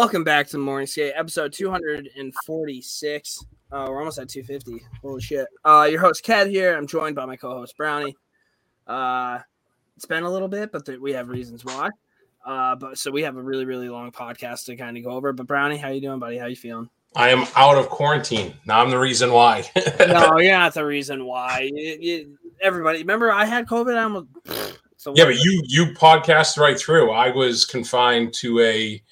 Welcome back to Morning Skate, episode 246. Uh, we're almost at 250. Holy shit. Uh, your host, Ked, here. I'm joined by my co host, Brownie. Uh, it's been a little bit, but th- we have reasons why. Uh, but so we have a really, really long podcast to kind of go over. But Brownie, how you doing, buddy? How you feeling? I am out of quarantine. Now I'm the reason why. no, you're not the reason why. You, you, everybody, remember I had COVID. I'm a, so yeah, but you you podcast right through. I was confined to a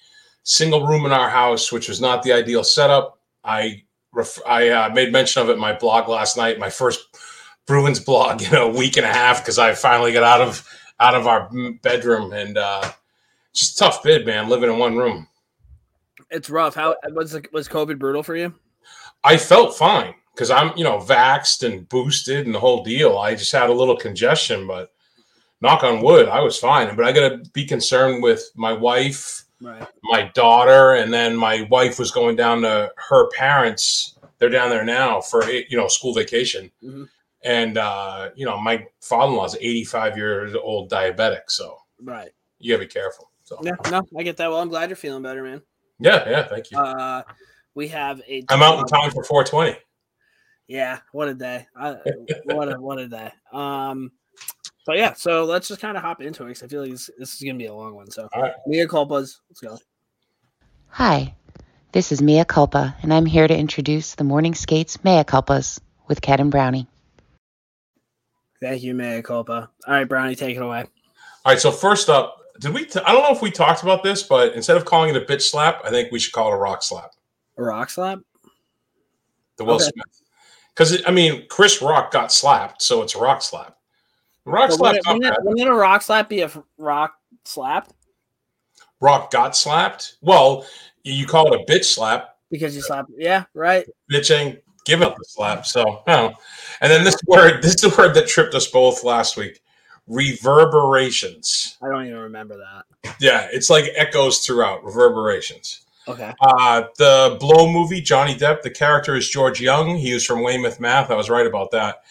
single room in our house, which was not the ideal setup. I ref- I uh, made mention of it in my blog last night. My first Bruins blog in a week and a half because I finally got out of out of our bedroom and uh, just tough bid, man. Living in one room. It's rough. How was was COVID brutal for you? I felt fine because I'm you know vaxed and boosted and the whole deal. I just had a little congestion, but knock on wood, I was fine. But I got to be concerned with my wife, right. my daughter, and then my wife was going down to her parents. They're down there now for you know school vacation, mm-hmm. and uh, you know my father-in-law is 85 years old, diabetic. So right, you gotta be careful. So yeah, no, I get that. Well, I'm glad you're feeling better, man. Yeah, yeah, thank you. Uh, we have a. I'm out in time for 420. Yeah, what a day! I, what a what a day. Um, but yeah, so let's just kind of hop into it because I feel like this, this, is gonna be a long one. So, All right. Mea Culpas, let's go. Hi, this is Mia Culpa, and I'm here to introduce the Morning Skates Mea Culpas with Ked and Brownie. Thank you, Mea Culpa. All right, Brownie, take it away. All right, so first up, did we? T- I don't know if we talked about this, but instead of calling it a bitch slap, I think we should call it a rock slap. A rock slap. The Will okay. Smith, because I mean, Chris Rock got slapped, so it's a rock slap. Rock slap. Wouldn't, wouldn't a rock slap be a rock slap? Rock got slapped. Well, you call it a bitch slap because you slap. Yeah, right. Bitching, ain't giving up the slap. So, no. And then this word, this is the word that tripped us both last week. Reverberations. I don't even remember that. Yeah, it's like echoes throughout. Reverberations. Okay. Uh, the Blow movie, Johnny Depp, the character is George Jung. He was from Weymouth Mass. I was right about that.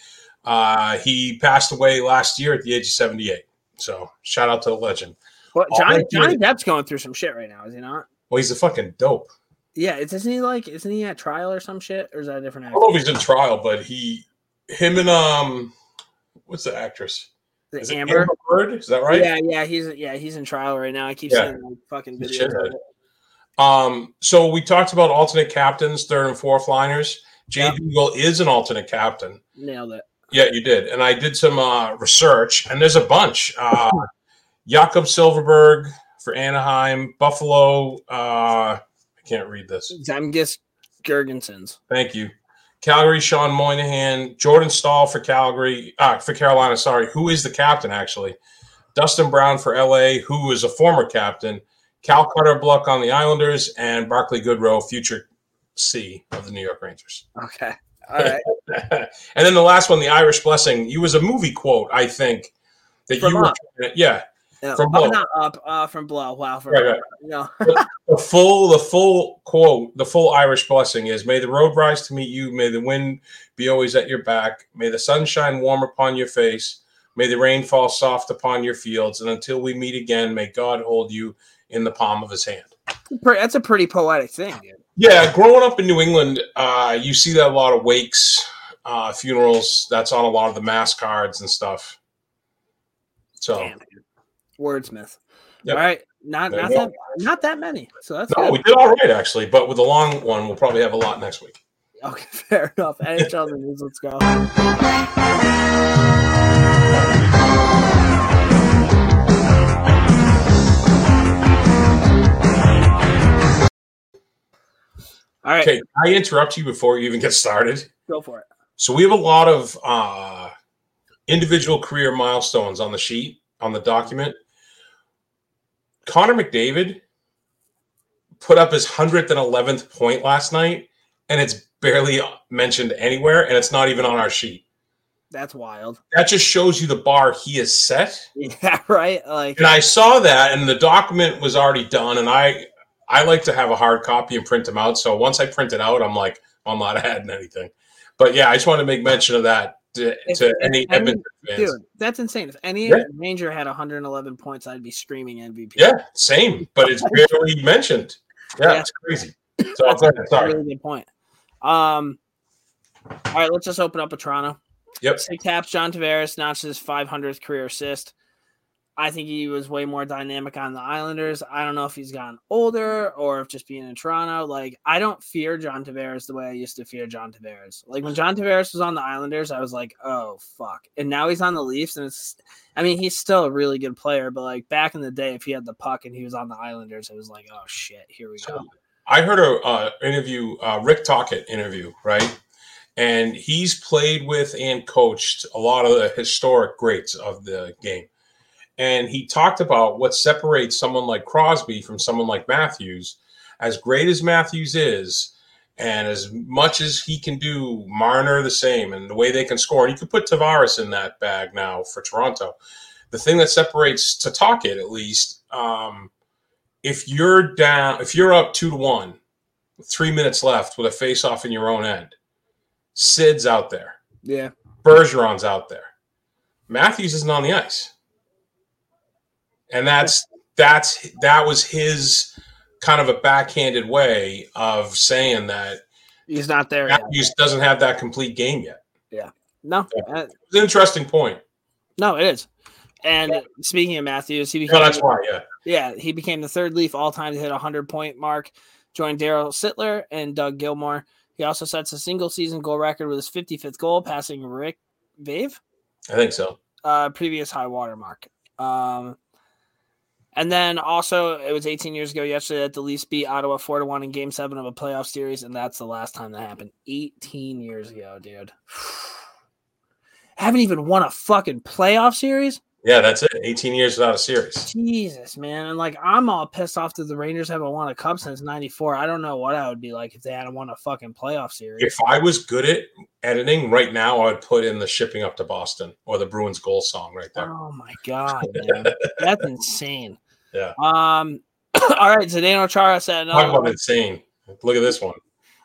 Uh, he passed away last year at the age of 78. So shout out to the legend. Well, Johnny, Johnny Depp's going through some shit right now, is he not? Well, he's a fucking dope. Yeah, isn't he like? Isn't he at trial or some shit, or is that a different? Actor? I don't know if he's in trial, but he, him and um, what's the actress? The is Amber? Amber Bird? Is that right? Yeah, yeah, he's yeah he's in trial right now. I keep yeah. seeing like fucking videos. Um, so we talked about alternate captains, third and fourth liners. Jay yep. Dougal is an alternate captain. Nailed it. Yeah, you did. And I did some uh, research, and there's a bunch. Uh, Jakob Silfverberg for Anaheim, Buffalo. Uh, I can't read this. Zemgus Girgensons. Thank you. Calgary, Sean Monahan, Jordan Staal for Calgary, uh, for Carolina. Sorry, who is the captain actually? Dustin Brown for LA, who is a former captain. Cal Clutterbuck on the Islanders, and Barclay Goodrow, future C of the New York Rangers. Okay. All right. and then the last one, the Irish blessing. You was a movie quote, I think, that from you up. were. Yeah. yeah. From oh, not up, uh, from blow. Wow. From, right, right. Know. the, the full, the full quote, the full Irish blessing is: May the road rise to meet you. May the wind be always at your back. May the sun shine warm upon your face. May the rain fall soft upon your fields. And until we meet again, may God hold you in the palm of his hand. That's a pretty poetic thing, dude. Yeah, growing up in New England, uh, you see that a lot of wakes, uh, funerals. That's on a lot of the mass cards and stuff. So, Damn, wordsmith. Yep. All right, not not that not that many. So that's no, good. we did all right actually. But with the long one, we'll probably have a lot next week. Okay, fair enough. NHL news. Let's go. All right. Okay, I interrupt you before you even get started? Go for it. So we have a lot of uh, individual career milestones on the sheet on the document. Connor McDavid put up his hundredth and eleventh point last night, and it's barely mentioned anywhere, and it's not even on our sheet. That's wild. That just shows you the bar he has set. Yeah, right. Like, and I saw that, and the document was already done, and I I like to have a hard copy and print them out. So once I print it out, I'm like, I'm not adding anything. But yeah, I just want to make mention of that to, if, to if any, Edmonton fans. Dude, that's insane. If any yeah. Ranger had 111 points, I'd be screaming MVP. Yeah, same. But it's barely mentioned. Yeah, Yeah. it's crazy. So ahead, sorry. Really good point. Um, all right, let's just open up with Toronto. Yep. Six taps. John Tavares notched his 500th career assist. I think he was way more dynamic on the Islanders. I don't know if he's gotten older or if just being in Toronto. Like, I don't fear John Tavares the way I used to fear John Tavares. Like when John Tavares was on the Islanders, I was like, oh fuck. And now he's on the Leafs, and it's I mean, he's still a really good player, but like back in the day, if he had the puck and he was on the Islanders, it was like, oh shit, here we go. I heard a uh, interview, uh, Rick Tocchet interview, right? And he's played with and coached a lot of the historic greats of the game. And he talked about what separates someone like Crosby from someone like Matthews. As great as Matthews is, and as much as he can do, Marner the same, and the way they can score. And you could put Tavares in that bag now for Toronto. The thing that separates to Tocchet at least, um, if you're down, if you're up two to one, three minutes left with a face off in your own end, Sid's out there, Yeah. Bergeron's out there, Matthews isn't on the ice, and that's that's that was his kind of a backhanded way of saying that He's not there yet. Doesn't have that complete game yet. No, Yeah. uh, It's an interesting point. no, it is. And speaking of Matthews, he No, became that's why, yeah. yeah he became the third Leaf all time to hit a hundred point mark. Joined Daryl Sittler and Doug Gilmour. He also sets a single season goal record with his 55th goal, passing Rick Vaive, I think so. uh, previous high water mark. Um, and then also, it was 18 years ago yesterday that the Leafs beat Ottawa 4 to 1 in game seven of a playoff series, and that's the last time that happened. 18 years ago, dude. Haven't even won a fucking playoff series? Yeah, that's it. 18 years without a series. Jesus, man. And like, I'm all pissed off that the Rangers haven't won a cup since 94. I don't know what I would be like if they hadn't won a fucking playoff series. If I was good at editing right now, I would put in the shipping up to Boston or the Bruins goal song right there. Oh my god, man. That's insane. Yeah. Um all right, Zdeno Chara set another. Talk about insane. Look at this one.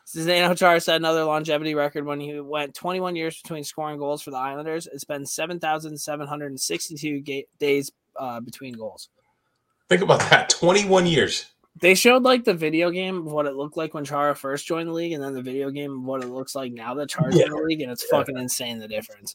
Zdeno Chara set another longevity record when he went 21 years between scoring goals for the Islanders. It's been 7,762 ga- days uh, between goals. Think about that. 21 years. They showed like the video game of what it looked like when Chara first joined the league, and then the video game of what it looks like now that Chara's in the league, and it's Yeah. fucking insane the difference.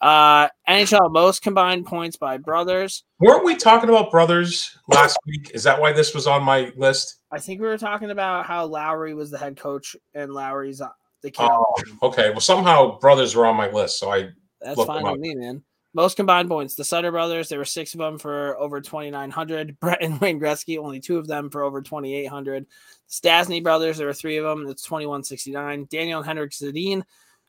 Uh, NHL most combined points by brothers. Weren't we talking about brothers last week? Is that why this was on my list? I think we were talking about how Lowry was the head coach and Lowry's uh, the kid. Oh, okay. Well, somehow brothers were on my list. So I, That's fine with me, man. Most combined points. The Sutter brothers, there were six of them for over 2,900. Brent and Wayne Gretzky, only two of them for over 2,800. Stastny brothers, there were three of them. It's 2,169. Daniel and Henrik Sedin,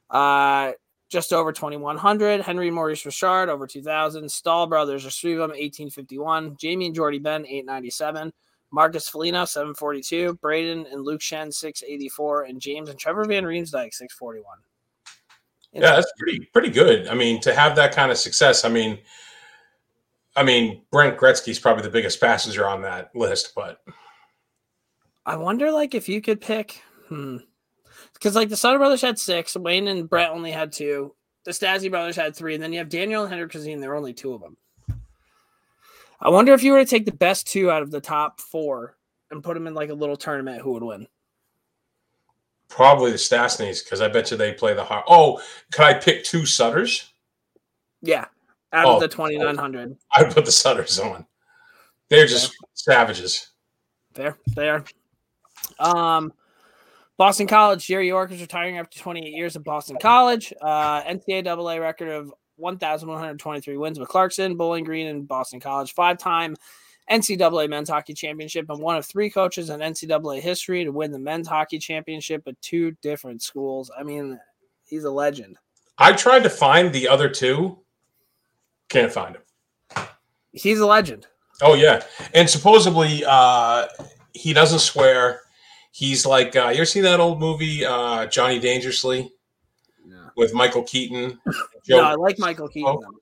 uh, just over 2,100. Henri Maurice Richard, over 2,000. Staal brothers, there's three of them, 1,851. Jamie and Jordie Benn, 897. Marcus Foligno, 742. Brayden and Luke Schenn, 684. And James and Trevor Van Riemsdyk, 641. yeah, that's pretty, pretty good. I mean, to have that kind of success, I mean, I mean, Brent Gretzky's probably the biggest passenger on that list, but I wonder, like, if you could pick, hmm, because like the Sutter brothers had six, Wayne and Brent only had two, the Stastny brothers had three, and then you have Daniel and Henrik Sedin. There were only two of them. I wonder if you were to take the best two out of the top four and put them in like a little tournament, who would win? probably the Stastnys because I bet you they play the hard. Oh, could I pick two Sutters? Yeah, out Oh, of the twenty nine hundred. I would put the Sutters on. They're just savages. There, they are. Um, Boston College. Jerry York is retiring after 28 years at Boston College. Uh, NCAA record of 1,123 wins with Clarkson, Bowling Green, and Boston College. Five-time NCAA men's hockey championship and one of three coaches in NCAA history to win the men's hockey championship at two different schools. I mean, he's a legend. I tried to find the other two. Can't find him. He's a legend. Oh yeah, and supposedly uh, he doesn't swear. He's like, uh, you ever seen that old movie uh, Johnny Dangerously No, with Michael Keaton? no I like Michael Keaton. though.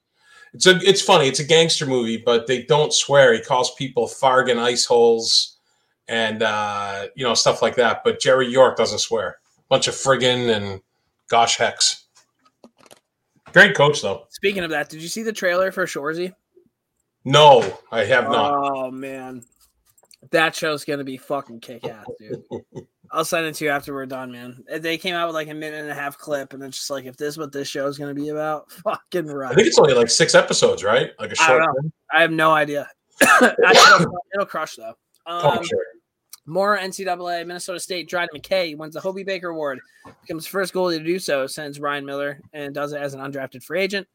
It's a, it's funny. It's a gangster movie, but they don't swear. He calls people Fargan ice holes, and uh, you know stuff like that. But Jerry York doesn't swear. Bunch of friggin' and gosh hex. Great coach though. Speaking of that, did you see the trailer for Shoresy? No, I have not. Oh man, That show's gonna be fucking kick ass, dude. I'll send it to you after we're done, man. They came out with like a minute and a half clip, and it's just like, if this is what this show is gonna be about, fucking right. I think it's only like six episodes, right? Like a short. thing? I have no idea. it'll, it'll crush though. Oh, Um, sure. More NCAA Minnesota State. Dryden McKay wins the Hobey Baker Award. Becomes the first goalie to do so since Ryan Miller, and does it as an undrafted free agent.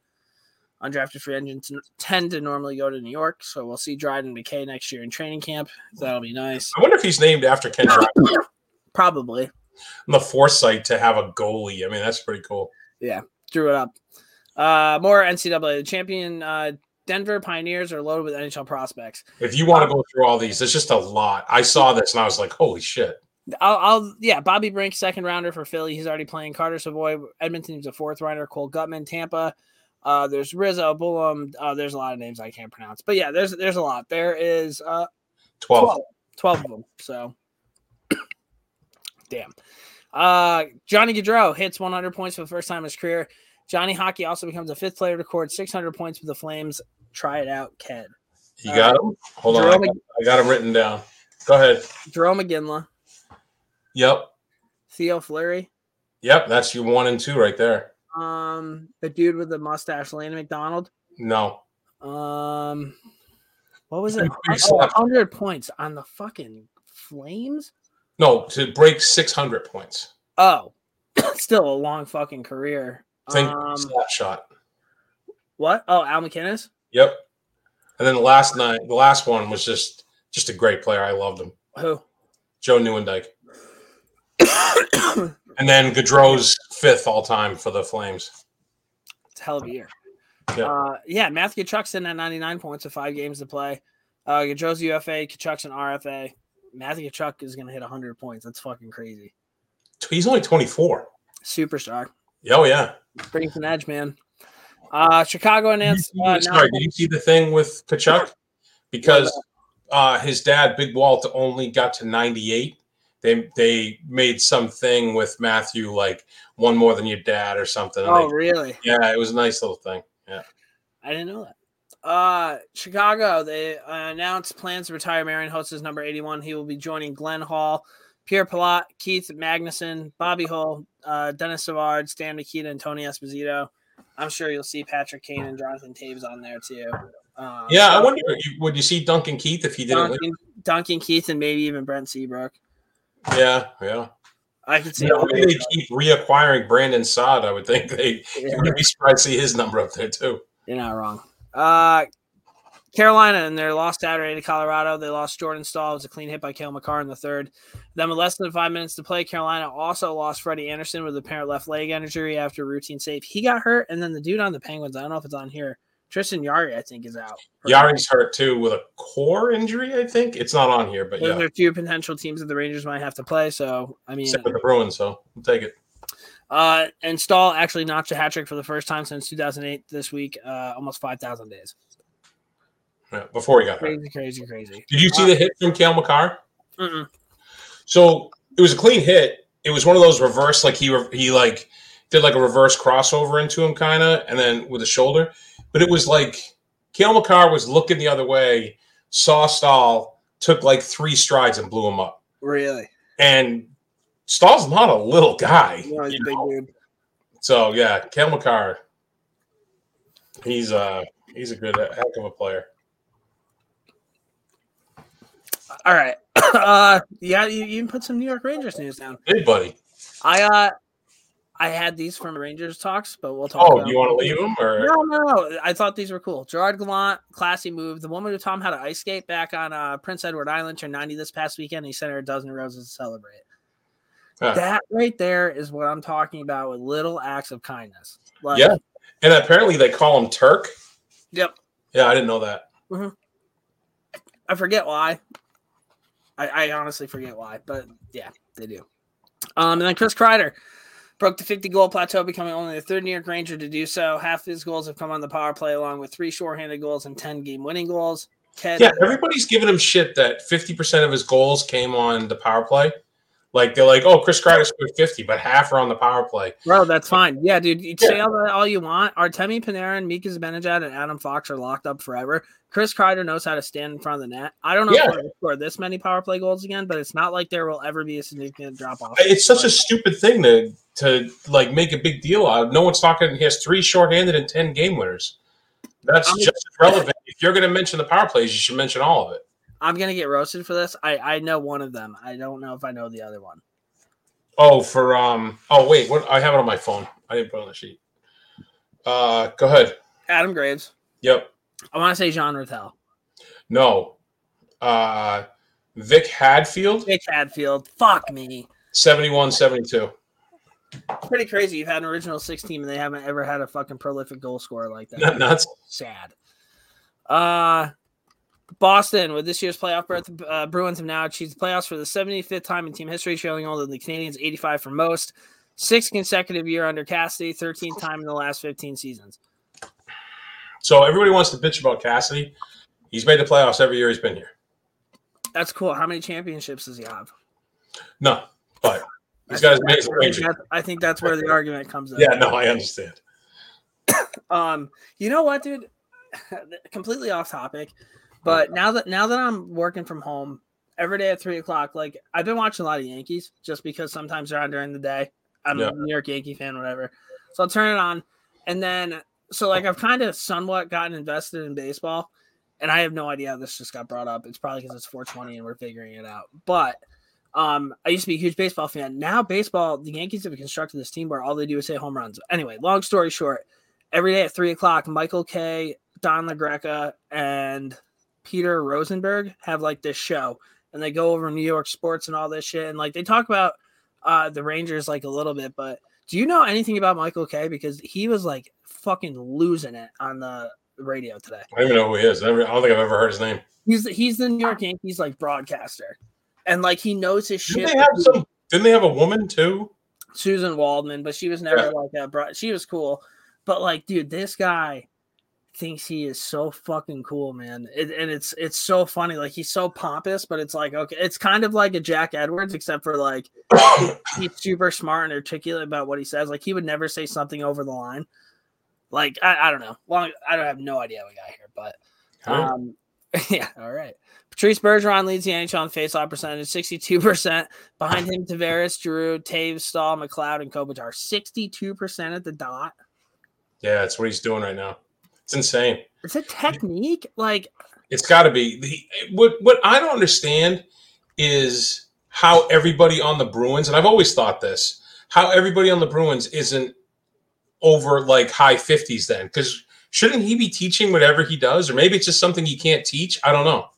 Undrafted free agents tend to normally go to New York, so we'll see Dryden McKay next year in training camp. That'll be nice. I wonder if he's named after Ken Dryden. Probably And the foresight to have a goalie. I mean, that's pretty cool. Yeah, drew it up. Uh, more NCAA. The champion uh, Denver Pioneers are loaded with NHL prospects. If you want to go through all these, it's just a lot. I saw this and I was like, holy shit. I'll, I'll yeah, Bobby Brink, second rounder for Philly. He's already playing. Carter Savoy, Edmonton, he's a fourth rounder. Cole Guttman, Tampa. Uh, there's Rizzo, Bullum. Uh, there's a lot of names I can't pronounce, but yeah, there's there's a lot. There is uh 12. 12, 12 of them. So, damn. Uh, Johnny Gaudreau hits 100 points for the first time in his career. Johnny Hockey also becomes the fifth player to record 600 points with the Flames. Try it out, Ked. You got him? Hold on. I got, I got him written down. Go ahead. Jarome Iginla, Yep. Theo Fleury, Yep. That's your one and two right there. Um, the dude with the mustache, Lanny McDonald. No. Um, what was it? Oh, 100 points on the fucking Flames. No, to break 600 points. Oh, still a long fucking career. Think Um, slap shot. what? Oh, Al MacInnis. Yep. And then the last night, the last one was just just a great player. I loved him. Who? Joe Nieuwendyk. And then Gaudreau's fifth all time for the Flames. It's a hell of a year. Yeah. Uh, yeah, Matthew Tkachuk's in at 99 points with five games to play. Uh, Gaudreau's UFA, Tkachuk's an RFA. Matthew Tkachuk is going to hit 100 points. That's fucking crazy. He's only 24. Superstar. Oh, yeah. Brings an edge, man. Uh, Chicago announced. Uh, sorry, now- did you see the thing with Tkachuk? Because uh, his dad, Big Walt, only got to 98. They they made something with Matthew like one more than your dad or something. oh, they- really? yeah, it was a nice little thing. Yeah. I didn't know that. Uh, Chicago, they uh, announced plans to retire Marian Hossa's number 81. He will be joining Glenn Hall, Pierre Pilote, Keith Magnuson, Bobby Hull, uh, Denis Savard, Stan Mikita, and Tony Esposito. I'm sure you'll see Patrick Kane and Jonathan Toews on there too. Um, Yeah, I wonder, would you see Duncan Keith if he didn't? Duncan, Duncan Keith and maybe even Brent Seabrook. Yeah, yeah. I can see. You know, all maybe they keep reacquiring Brandon Saad. I would think they Yeah. you would be surprised to see his number up there too. You're not wrong. Uh, Carolina in their loss Saturday to Colorado. They lost Jordan Staal. It was a clean hit by Cale Makar in the third. Then with less than five minutes to play, Carolina also lost Freddie Andersen with apparent left leg injury after a routine save. He got hurt, and then the dude on the Penguins, I don't know if it's on here, Tristan Jarry, I think, is out. Jarry's hurt too with a core injury. I think it's not on here, but Those yeah, there are two potential teams that the Rangers might have to play. So, I mean, except for the Bruins, so we'll take it. uh, and Staal actually notched a hat trick for the first time since 2008 this week, uh, almost 5,000 days. Yeah, before he got hurt. Crazy, crazy, crazy. Did you see the hit from Cale Makar? Mm-mm. So it was a clean hit. It was one of those reverse, like he he like did like a reverse crossover into him, kind of, and then with a shoulder. But it was like Cale Makar was looking the other way, saw Staal, took like three strides and blew him up. Really? And Staal's not a little guy, You know, he's you a big know? dude. so yeah, Cale Makar. He's uh he's a good heck of a player. All right. Uh, yeah, you, you can put some New York Rangers news down. Hey, buddy. I uh, I had these from Rangers talks, but we'll talk. Oh, you want to leave him or No, no, no. I thought these were cool. Gerard Gallant, classy move. The woman who taught him how to ice skate back on uh, Prince Edward Island turned 90 this past weekend. and He sent her a dozen roses to celebrate. Huh. That right there is what I'm talking about with little acts of kindness. Like, Yeah. And apparently they call him Turk. Yep. Yeah, I didn't know that. I forget why. I, I honestly forget why, but yeah, they do. Um, and then Chris Kreider broke the 50 goal plateau, becoming only the third New York Ranger to do so. Half his goals have come on the power play, along with three shorthanded goals and 10 game winning goals. Ted, Yeah, everybody's giving him shit that 50% of his goals came on the power play. Like they're like, oh, Chris Kreider scored 50, but half are on the power play. Bro, that's fine. Yeah, dude, you say all that all you want. Artemi Panarin, Mika Zibanejad, and Adam Fox are locked up forever. Chris Kreider knows how to stand in front of the net. I don't know Yeah. if we'll score this many power play goals again, but it's not like there will ever be a significant drop off. It's such a stupid thing to to like make a big deal out of. No one's talking. He has three shorthanded and 10 game winners. That's I'm- just relevant. If you're going to mention the power plays, you should mention all of it. I'm gonna get roasted for this. I I know one of them. I don't know if I know the other one. Oh, for um. Oh wait, what? I have it on my phone. I didn't put it on the sheet. Uh, go ahead. Adam Graves. Yep. I want to say Jean Ratelle. No. Uh, Vic Hadfield, Vic Hadfield. Fuck me. 71 72. Pretty crazy. You've had an original six team and they haven't ever had a fucking prolific goal scorer like that. Not nuts. sad. Uh Boston with this year's playoff berth, uh, Bruins have now achieved the playoffs for the 75th time in team history, trailing only the Canadiens 85 for most. Sixth consecutive year under Cassidy, 13th time in the last 15 seasons. So everybody wants to bitch about Cassidy. He's made the playoffs every year he's been here. That's cool. How many championships does he have? No, but his amazing I think, I think that's where the argument comes in. Yeah, no, I understand. Um, you know what, dude? Completely off topic, but now that now that I'm working from home every day at three o'clock, like I've been watching a lot of Yankees just because sometimes they're on during the day. I'm Yeah. a New York Yankee fan, whatever. So I'll turn it on, and then so like I've kind of somewhat gotten invested in baseball, and I have no idea how this just got brought up. It's probably because it's 420 and we're figuring it out, but. Um, I used to be a huge baseball fan. Now, baseball, the Yankees have constructed this team where all they do is say home runs. Anyway, long story short, every day at three o'clock, Michael Kay, Don LaGreca, and Peter Rosenberg have like this show, and they go over New York sports and all this shit, and like they talk about uh the Rangers like a little bit. But do you know anything about Michael Kay? Because he was like fucking losing it on the radio today. I don't even know who he is. I I don't think I've ever heard his name. He's the, he's the New York Yankees like broadcaster, and like he knows his Didn't shit. they have some? Didn't they have a woman too? Susan Waldman, but she was never Yeah. like that. Bro- she was cool, but like, dude, this guy thinks he is so fucking cool, man. It, and it's it's so funny. Like he's so pompous, but it's like okay, it's kind of like a Jack Edwards, except for like he's super smart and articulate about what he says. Like he would never say something over the line. Like I, I don't know. Long I don't have no idea what got here, but um, yeah, all right. Patrice Bergeron leads the NHL in faceoff percentage, 62%. Behind him, Tavares, Drew, Toews, Staal, McLeod, and Kopitar. 62% at the dot. yeah, that's what he's doing right now. It's insane. It's a technique. Like, It's got to be the what. What I don't understand is how everybody on the Bruins, and I've always thought this, how everybody on the Bruins isn't over like high fifties then, because shouldn't he be teaching whatever he does, or maybe it's just something he can't teach? I don't know.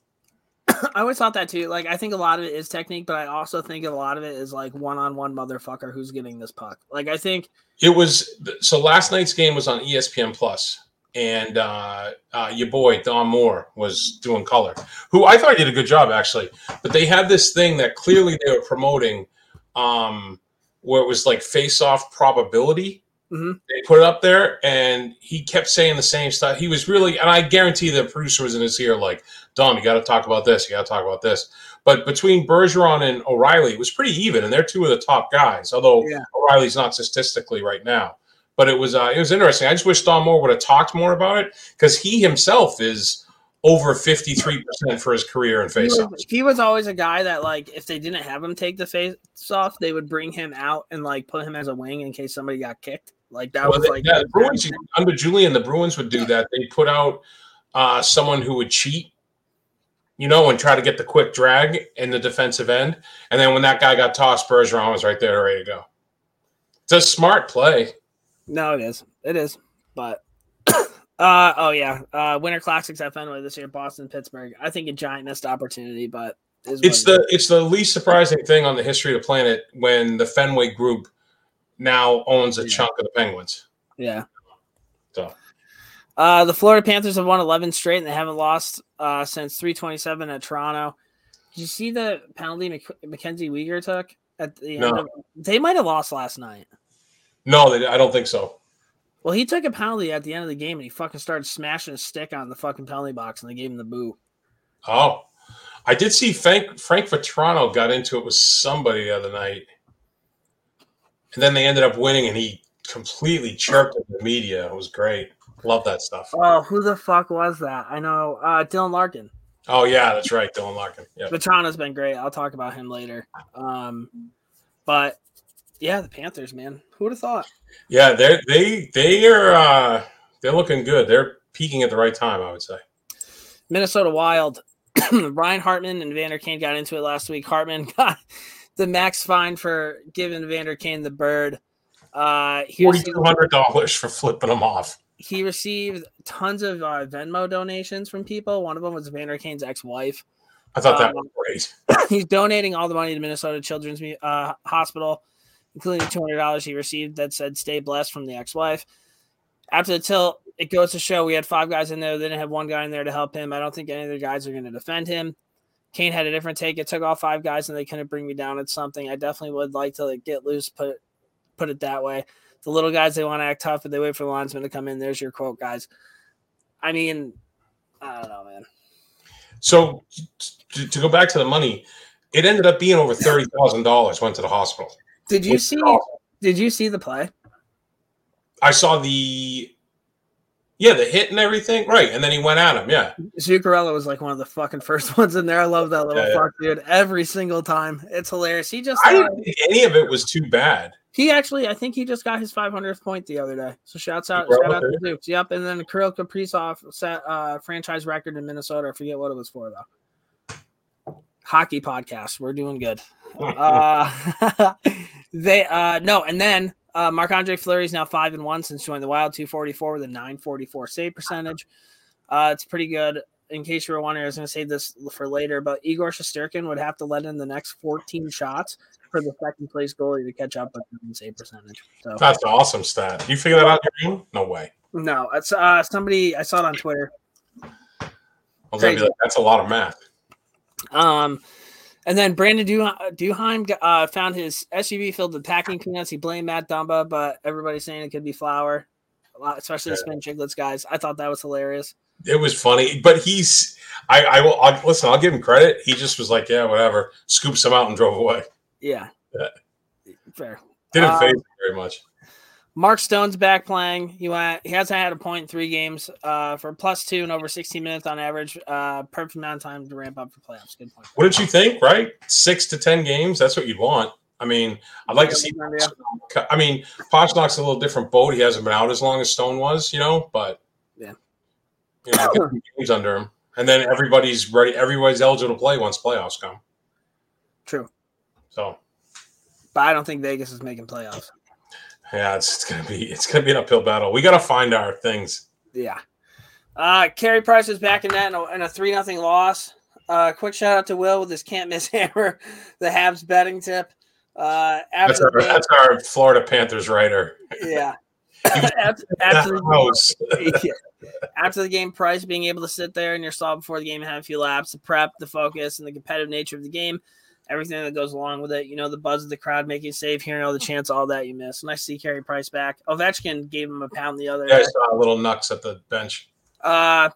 I always thought that too. Like, I think a lot of it is technique, but I also think a lot of it is like one on one motherfucker who's getting this puck. Like, I think, It was so last night's game was on ESPN Plus, and uh, uh, your boy Don Moore was doing color, who I thought did a good job actually. But they had this thing that clearly they were promoting, um, where it was like face-off probability. Mhm. They put it up there, and he kept saying the same stuff. He was really, and I guarantee the producer was in his ear, like, "Don, you got to talk about this. You got to talk about this." But between Bergeron and O'Reilly, it was pretty even, and they're two of the top guys. Although Yeah. O'Reilly's not statistically right now, but it was uh, it was interesting. I just wish Don Moore would have talked more about it because he himself is over fifty three percent for his career in he faceoffs. he was always a guy that, like, if they didn't have him take the face off, they would bring him out and, like, put him as a wing in case somebody got kicked. Like, that Well, was like, yeah, the Bruins under Julien, the Bruins would do that. They put out uh, someone who would cheat, you know, and try to get the quick drag in the defensive end. And then when that guy got tossed, Bergeron was right there, ready to go. It's a smart play. No, it is. It is. But uh oh yeah. Uh Winter Classics at Fenway this year, Boston, Pittsburgh. I think a giant missed opportunity, but It's the it's the least surprising thing on the history of the planet when the Fenway Group now owns a Yeah. chunk of the Penguins. yeah. So Uh the Florida Panthers have won 11 straight and they haven't lost uh since 327 at Toronto. Did you see the penalty Mc- Mackenzie Weegar took at the end No. of they might have lost last night. no, they, I don't think so. Well, he took a penalty at the end of the game and he fucking started smashing his stick on the fucking penalty box and they gave him the boot. Oh, I did see Frank Frank Vatrano got into it with somebody the other night, and then they ended up winning, and he completely chirped at the media. It was great. Love that stuff. Oh, who the fuck was that? I know uh, Dylan Larkin. Oh yeah, that's right, Dylan Larkin. Yeah, Vatrano's been great. I'll talk about him later. Um, but yeah, the Panthers, man. Who would have thought? Yeah, they they they are uh, they're looking good. They're peaking at the right time, I would say. Minnesota Wild. Ryan Hartman and Vander Kane got into it last week. Hartman got the max fine for giving Vander Kane the bird. Uh, Forty two hundred dollars for flipping him off. He received tons of uh, Venmo donations from people. One of them was Vander Kane's ex-wife. I thought that um, was great. he's donating all the money to Minnesota Children's uh, Hospital, including two hundred dollars he received that said "Stay blessed" from the ex-wife. After the tilt, it goes to show we had five guys in there. They didn't have one guy in there to help him. I don't think any of the guys are going to defend him. Kane had a different take. It took all five guys, and they couldn't bring me down at something. I definitely would like to like, get loose, put put it that way. The little guys they want to act tough, but they wait for the linesman to come in. There's your quote, guys. I mean, I don't know, man. So to, to go back to the money, it ended up being over thirty thousand dollars. Went to the hospital. Did you see? Did you see the play? I saw the yeah, the hit and everything. Right. And then he went at him. Yeah. Zuccarello was like one of the fucking first ones in there. I love that little yeah, fuck, yeah. dude. Every single time. It's hilarious. He just I didn't think any of it was too bad. He actually, I think he just got his 500th point the other day. So shouts out, shout out to Dukes. Yep. And then Kirill Kaprizov set uh, franchise record in Minnesota. I forget what it was for though. Hockey podcast. We're doing good. uh, they uh no, and then uh, Marc Andre Fleury is now five and one since joining the Wild, two forty four with a nine forty four save percentage. Uh, it's pretty good. In case you were wondering, I was going to save this for later, but Igor Shesterkin would have to let in the next fourteen shots for the second place goalie to catch up with the save percentage. So that's an awesome stat. You figure that out your own? No way. No, it's uh, somebody I saw it on Twitter. Like, that's a lot of math. Um, and then Brandon Duhaime uh, found his SUV filled with packing peanuts. He blamed Matt Dumba, but everybody's saying it could be flour, lot, especially yeah. the Spittin' Chiclets guys. I thought that was hilarious. It was funny, but he's I, I will I'll, listen. I'll give him credit. He just was like, yeah, whatever. Scoops him out and drove away. Yeah, yeah. fair. Didn't um, phase very much. Mark Stone's back playing. He went. He hasn't had a point in three games. Uh, for plus two and over 16 minutes on average. Uh, perfect amount of time to ramp up for playoffs. Good point. What did you think? Right, six to ten games. That's what you'd want. I mean, I'd like to see. I mean, Pastrnak's a little different boat. He hasn't been out as long as Stone was, you know. But yeah, you know, games under him, and then everybody's ready. Everybody's eligible to play once playoffs come. True. So, but I don't think Vegas is making playoffs. Yeah, it's, it's gonna be it's gonna be an uphill battle. We gotta find our things. Yeah. Uh Carey Price is back in that in a, three nothing loss. Uh quick shout out to Will with his can't miss hammer, the Habs betting tip. Uh that's our, game, that's our Florida Panthers writer. Yeah. after, after, the, after the game, Price being able to sit there in your stall before the game and have a few laps, the prep, the focus, and the competitive nature of the game everything that goes along with it. You know, the buzz of the crowd making a save, hearing all the chants, all that you miss. Nice to see Carey Price back. Ovechkin gave him a pound the other. Yeah, I saw a little knucks at the bench. Uh,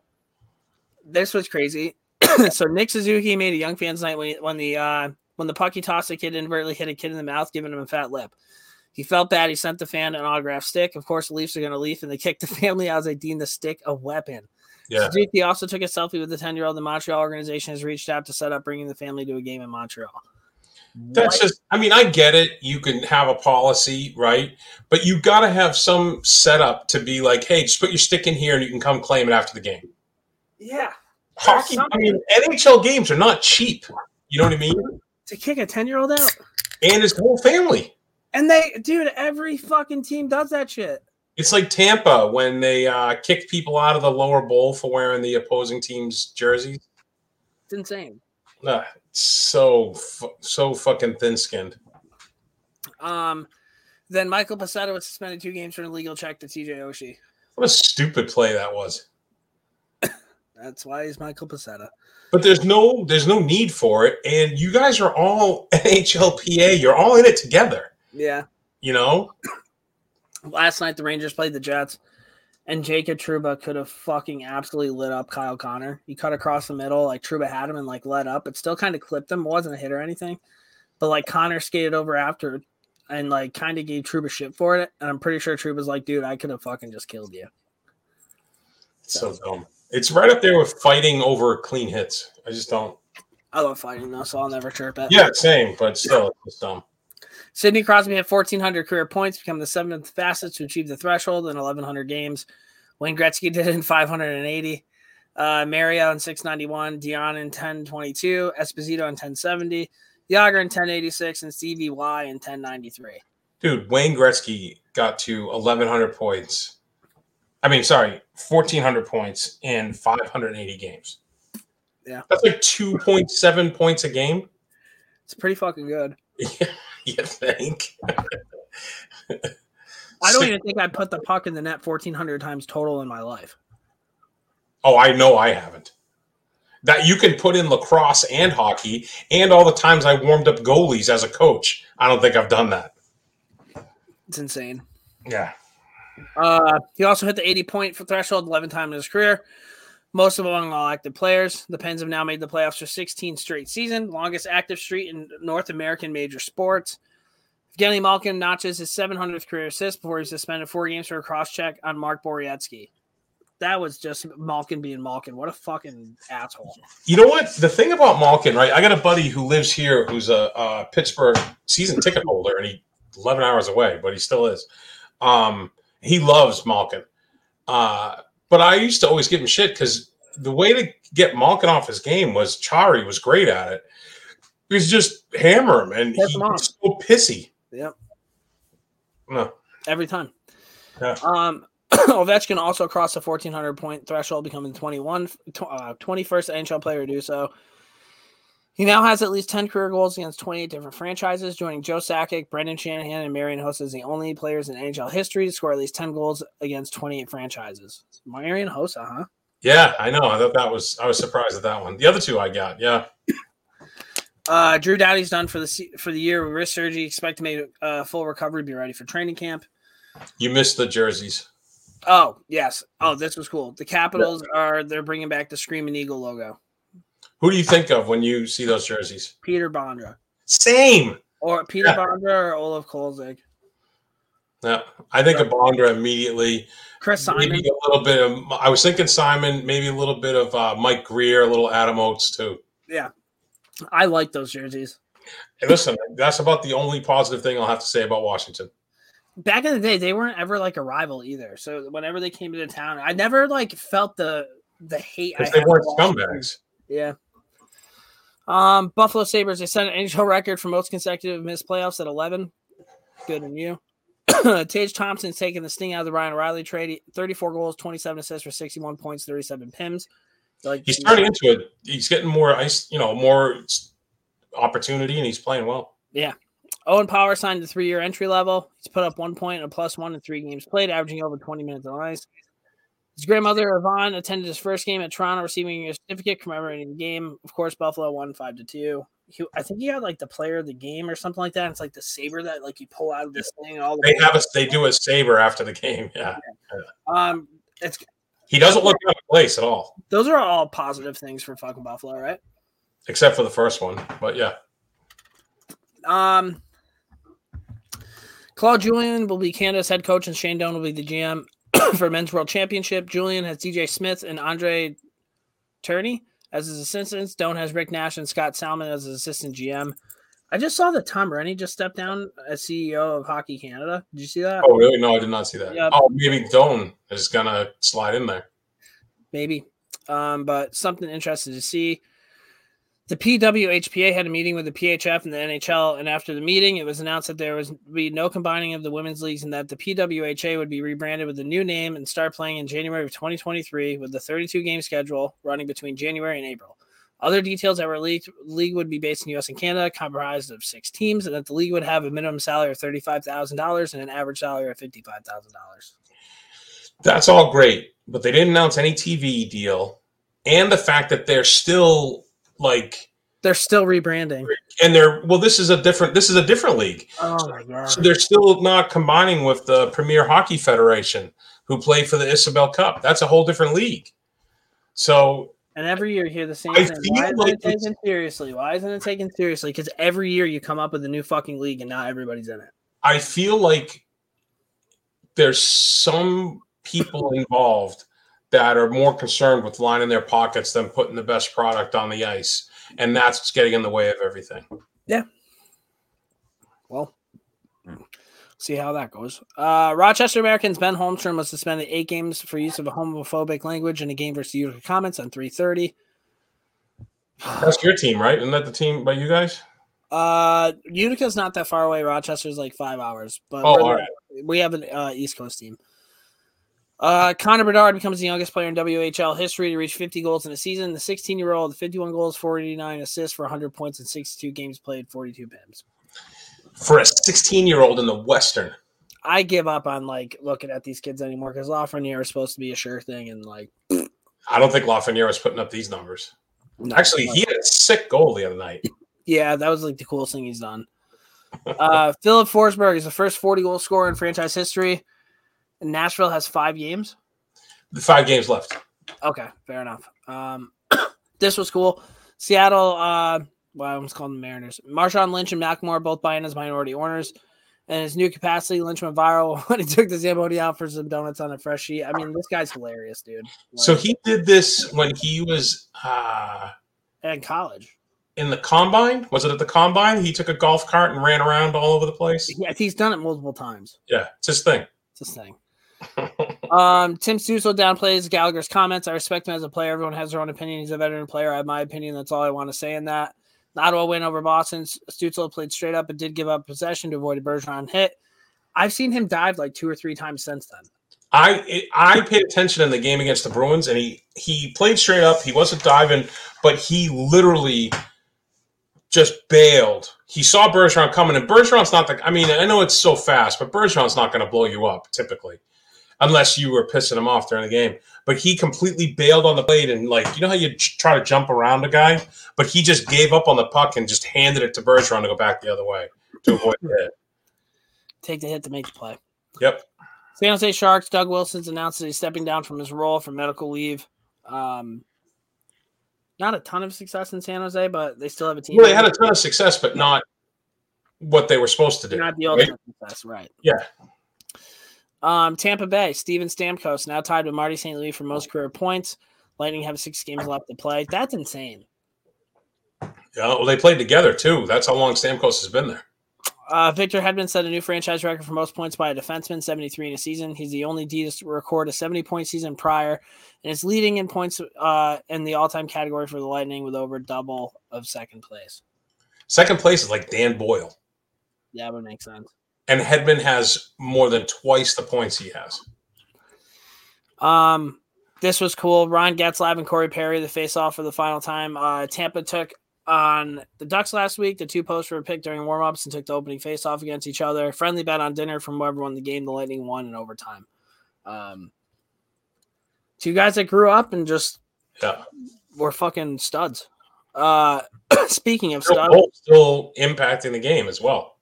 this was crazy. so Nick Suzuki made a young fans night when he, when the uh, when the puck he tossed a kid inadvertently hit a kid in the mouth, giving him a fat lip. He felt bad. He sent the fan an autograph stick. Of course, the Leafs are going to leaf, and they kicked the family out as they deemed the stick a weapon. Yeah. Suzuki also took a selfie with the 10 year old. The Montreal organization has reached out to set up bringing the family to a game in Montreal. That's just, I mean, I get it. You can have a policy, right? But you got to have some setup to be like, hey, just put your stick in here and you can come claim it after the game. Yeah. Hockey, I mean, NHL games are not cheap. You know what I mean? To kick a 10 year old out. And his whole family. And they, dude, every fucking team does that shit. It's like Tampa when they uh, kicked people out of the lower bowl for wearing the opposing team's jerseys. It's insane. Uh, so so fucking thin skinned. Um, then Michael Pezzetta was suspended two games for an illegal check to TJ Oshie. What a stupid play that was. That's why he's Michael Pezzetta. But there's no there's no need for it, and you guys are all NHLPA. You're all in it together. Yeah. You know. Last night the Rangers played the Jets. and Jacob Trouba could have fucking absolutely lit up Kyle Connor. He cut across the middle, like Trouba had him and like let up. It still kind of clipped him. It wasn't a hit or anything, but like Connor skated over after and like kind of gave Trouba shit for it. And I'm pretty sure Trouba's like, dude, I could have fucking just killed you. So dumb. It's right up there with fighting over clean hits. I just don't. I love fighting though, so I'll never chirp it. Yeah, same, but still, it's dumb. Sidney Crosby had 1,400 career points, become the seventh fastest to achieve the threshold in 1,100 games. Wayne Gretzky did it in 580. Uh, Mario in 691, Dionne in 1022, Esposito in 1070, Jagr in 1086, and Stevie Y in 1093. Dude, Wayne Gretzky got to 1,100 points. I mean, sorry, 1,400 points in 580 games. Yeah. That's like 2.7 points a game. It's pretty fucking good. you think? I don't even think I put the puck in the net 1,400 times total in my life. Oh, I know I haven't. That you can put in lacrosse and hockey, and all the times I warmed up goalies as a coach. I don't think I've done that. It's insane. Yeah. Uh, he also hit the 80 point threshold 11 times in his career, most of among all active players. The Pens have now made the playoffs for 16 straight season, longest active streak in North American major sports. Evgeny Malkin notches his 700th career assist before he's suspended four games for a cross check on Mark Borowiecki. That was just Malkin being Malkin. What a fucking asshole. You know what? The thing about Malkin, right? I got a buddy who lives here who's a, a Pittsburgh season ticket holder, and he 11 hours away, but he still is. Um, he loves Malkin. Uh, but I used to always give him shit because the way to get Malkin off his game was Chara was great at it. He was just hammer him, and Piss he was so pissy. Yep. No. Every time. Yeah. Um, Ovechkin also crossed the 1,400 point threshold, becoming 21, uh, 21st NHL player to do so. He now has at least 10 career goals against 28 different franchises, joining Joe Sakic, Brendan Shanahan, and Marian Hossa as the only players in NHL history to score at least 10 goals against 28 franchises. Marian Hossa, huh? Yeah, I know. I thought that was. I was surprised at that one. The other two I got. Yeah. Uh, Drew Doughty's done for the for the year with wrist surgery. Expect to make a full recovery, be ready for training camp. You missed the jerseys. Oh yes. Oh, this was cool. The Capitals are they're bringing back the Screaming Eagle logo. Who do you think of when you see those jerseys? Peter Bondra Same. or Peter Yeah. Bondra or Olaf Kolzig. Yeah, I think of Bondra immediately. Chris Simon. Maybe a little bit of. I was thinking Simon. Maybe a little bit of uh, Mike Grier, a little Adam Oates too. Yeah. I like those jerseys. Hey, listen, that's about the only positive thing I'll have to say about Washington. Back in the day, they weren't ever like a rival either. So whenever they came into town, I never like felt the the hate. They weren't scumbags. Yeah. Um, Buffalo Sabres, they set an NHL record for most consecutive missed playoffs at 11. Good on you. Tage Thompson's taking the sting out of the Ryan Riley trade. 34 goals, 27 assists for 61 points, 37 pims. Like He's turning into it. He's getting more ice, you know, more opportunity, and he's playing well. Yeah. Owen Power signed the three year entry level. He's put up one point and a plus one in three games played, averaging over 20 minutes on ice. His grandmother, Yvonne, attended his first game at Toronto, receiving a certificate commemorating the game. Of course, Buffalo won 5 to 2. He, I think he had like the player of the game or something like that. It's like the saber that like you pull out of this thing all the They have a they do a saber after the game. Yeah, um it's he doesn't look out of place at all, those are all positive things for fucking Buffalo, right? except for the first one. But yeah, Um, Claude Julien will be Canada's head coach, and Shane Doan will be the GM for Men's World Championship. Julien has DJ Smith and Andre Tourigny as his assistants. Doan has Rick Nash and Scott Salmond as his assistant GM. I just saw that Tom Renney just stepped down as CEO of Hockey Canada. Did you see that? Oh, really? No, I did not see that. Yep. Oh, maybe Doan is gonna slide in there. maybe. Um, but something interesting to see. The PWHPA had a meeting with the PHF and the NHL, and after the meeting, it was announced that there was be no combining of the women's leagues and that the PWHA would be rebranded with a new name and start playing in January of 2023 with the 32 game schedule running between January and April. Other details that were leaked: league would be based in U.S. and Canada, comprised of six teams, and that the league would have a minimum salary of thirty-five thousand dollars and an average salary of fifty-five thousand dollars. That's all great, but they didn't announce any TV deal, and the fact that they're still like They're still rebranding. and they're well. This is a different. This is a different league. Oh my god. So they're still not combining with the Premier Hockey Federation, who play for the Isobel Cup. That's a whole different league. So And every year you hear the same I thing. feel Why isn't like it taken seriously? Why isn't it taken seriously? Because every year you come up with a new fucking league and not everybody's in it. I feel like there's some people involved that are more concerned with lining their pockets than putting the best product on the ice, and that's what's getting in the way of everything. Yeah. Well, see how that goes. Uh, Rochester Americans Ben Holmstrom was suspended eight games for use of a homophobic language in a game versus Utica Comets on 330. That's your team, right? Isn't that the team by you guys? Uh, Utica's not that far away. Rochester's like five hours, but Oh, we're all the- right. we have an uh, East Coast team. Uh, Connor Bedard becomes the youngest player in WHL history to reach 50 goals in a season. The 16 year old, 51 goals, 49 assists for 100 points in 62 games played, 42 pims. For a 16 year old in the Western. I give up on like looking at these kids anymore because Lafreniere is supposed to be a sure thing, and like I don't think Lafreniere was putting up these numbers. no, Actually, he had a sick goal the other night. Yeah, that was like the coolest thing he's done. Uh, Filip Forsberg is the first 40 goal scorer in franchise history. Nashville has five games. The five games left. Okay, fair enough. Um, this was cool. Seattle, uh, well, I almost called them Mariners. Marshawn Lynch and Macklemore both buy in as minority owners. And his new capacity, Lynch went viral when he took the Zamboni out for some donuts on a fresh sheet. I mean, this guy's hilarious, dude. So he did this when he was uh, in college. in the combine. Was it at the combine? He took a golf cart and ran around all over the place. Yeah, he's done it multiple times. Yeah, it's his thing. It's his thing. Um, Tim Stützle downplays Gallagher's comments. I respect him as a player. Everyone has their own opinion. He's a veteran player. I have my opinion. That's all I want to say in that. The Ottawa win over Boston. Stützle played straight up and did give up possession to avoid a Bergeron hit. I've seen him dive like two or three times since then. I I paid attention in the game against the Bruins, and he he played straight up. He wasn't diving, but he literally just bailed. He saw Bergeron coming, and Bergeron's not the. I mean, I know it's so fast, but Bergeron's not going to blow you up typically, unless you were pissing him off during the game. But he completely bailed on the blade, and like you know how you try to jump around a guy, but he just gave up on the puck and just handed it to Bergeron to go back the other way to avoid the hit. Take the hit to make the play. Yep. San Jose Sharks. Doug Wilson's announced that he's stepping down from his role for medical leave. Um, not a ton of success in San Jose, but they still have a team. Well, they had a ton of success, but not what they were supposed to do. not the right? ultimate success, right? Yeah. Um, Tampa Bay, Steven Stamkos now tied with Marty St. Louis for most career points. Lightning have six games left to play. That's insane. Yeah, well, they played together too. That's how long Stamkos has been there. Uh, Victor Hedman set a new franchise record for most points by a defenseman, 73 in a season. He's the only D to record a 70 point season prior, and is leading in points uh, in the all time category for the Lightning with over double of second place. Second place is like Dan Boyle, Yeah, That would make sense. And Hedman has more than twice the points he has. Um, this was cool. Ryan Getzlaf and Corey Perry, the face off for the final time. Uh, Tampa took on the Ducks last week. The two posts were picked during warmups and took the opening face off against each other. Friendly bet on dinner from whoever won the game. The Lightning won in overtime. Um, two guys that grew up and just Yeah, were fucking studs. Uh, speaking of still, studs, still impacting the game as well.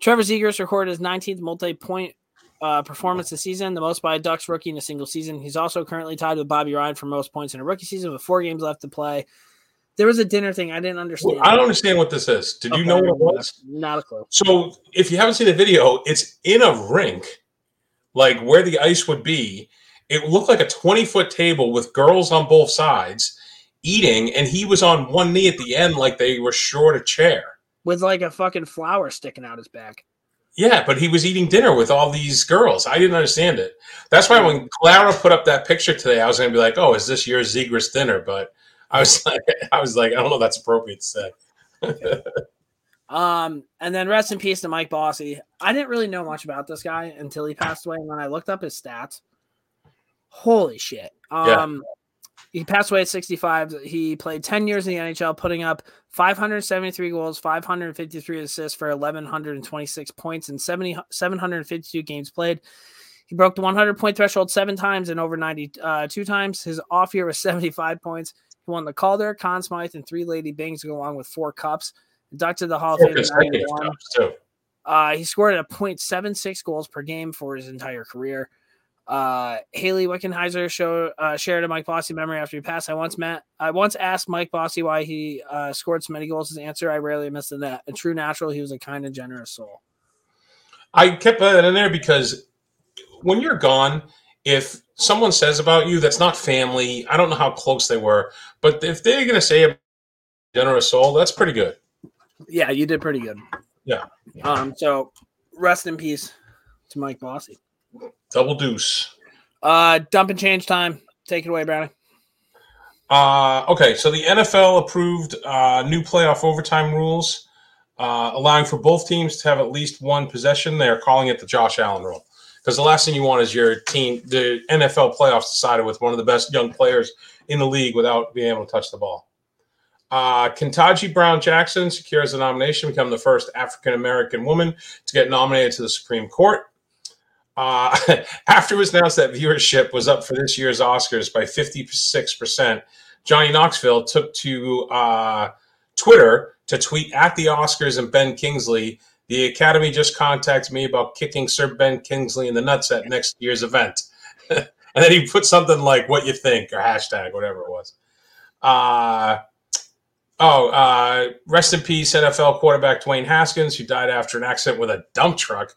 Trevor Zegras recorded his 19th multi-point uh, performance this season, the most by a Ducks rookie in a single season. He's also currently tied with Bobby Ryan for most points in a rookie season with four games left to play. There was a dinner thing I didn't understand. I don't understand what this is. Did you know what it was? Not a clue. So, if you haven't seen the video, it's in a rink, like where the ice would be. It looked like a 20 foot table with girls on both sides eating, and he was on one knee at the end, like they were short a chair. With like a fucking flower sticking out his back. Yeah, but he was eating dinner with all these girls. I didn't understand it. That's why when Clara put up that picture today, I was going to be like, "Oh, is this your Zegras dinner?" But I was like, I was like, I don't know if that's appropriate to say. Um, and then rest in peace to Mike Bossy. I didn't really know much about this guy until he passed away. And when I looked up his stats, holy shit. Um, he passed away at 65. He played 10 years in the NHL, putting up 573 goals, 553 assists for 1,126 points in 70, 752 games played. He broke the 100 point threshold seven times and over 92 uh, times. His off year was 75 points. He won the Calder, Conn Smythe, and three Lady Byngs, along with four cups. Inducted the Hall of Fame. in consecutive 91. cups, too. Uh, he scored at a .76 goals per game for his entire career. Uh, Hayley Wickenheiser show, uh, shared a Mike Bossy memory after he passed. I once met, I once asked Mike Bossy why he uh, scored so many goals. His answer, I rarely missed a net. A true natural. He was a kind and generous soul. I kept that in there because when you're gone, if someone says about you that's not family, I don't know how close they were, but if they're going to say a generous soul, that's pretty good. Yeah, you did pretty good. Yeah. Um. So, rest in peace to Mike Bossy. Double deuce. Uh, dump and change time. Take it away, Brownie. Uh, okay, so the NFL approved uh, new playoff overtime rules, uh, allowing for both teams to have at least one possession. They're calling it the Josh Allen rule because the last thing you want is your team, the NFL playoffs decided with one of the best young players in the league without being able to touch the ball. Uh, Ketanji Brown Jackson secures the nomination, become the first African American woman to get nominated to the Supreme Court. Uh, after it was announced that viewership was up for this year's Oscars by 56%, Johnny Knoxville took to uh, Twitter to tweet at the Oscars and Ben Kingsley. The Academy just contacted me about kicking Sir Ben Kingsley in the nuts at next year's event. and then he put something like "What you think" or hashtag whatever it was. Uh, oh, uh, rest in peace, NFL quarterback Dwayne Haskins, who died after an accident with a dump truck.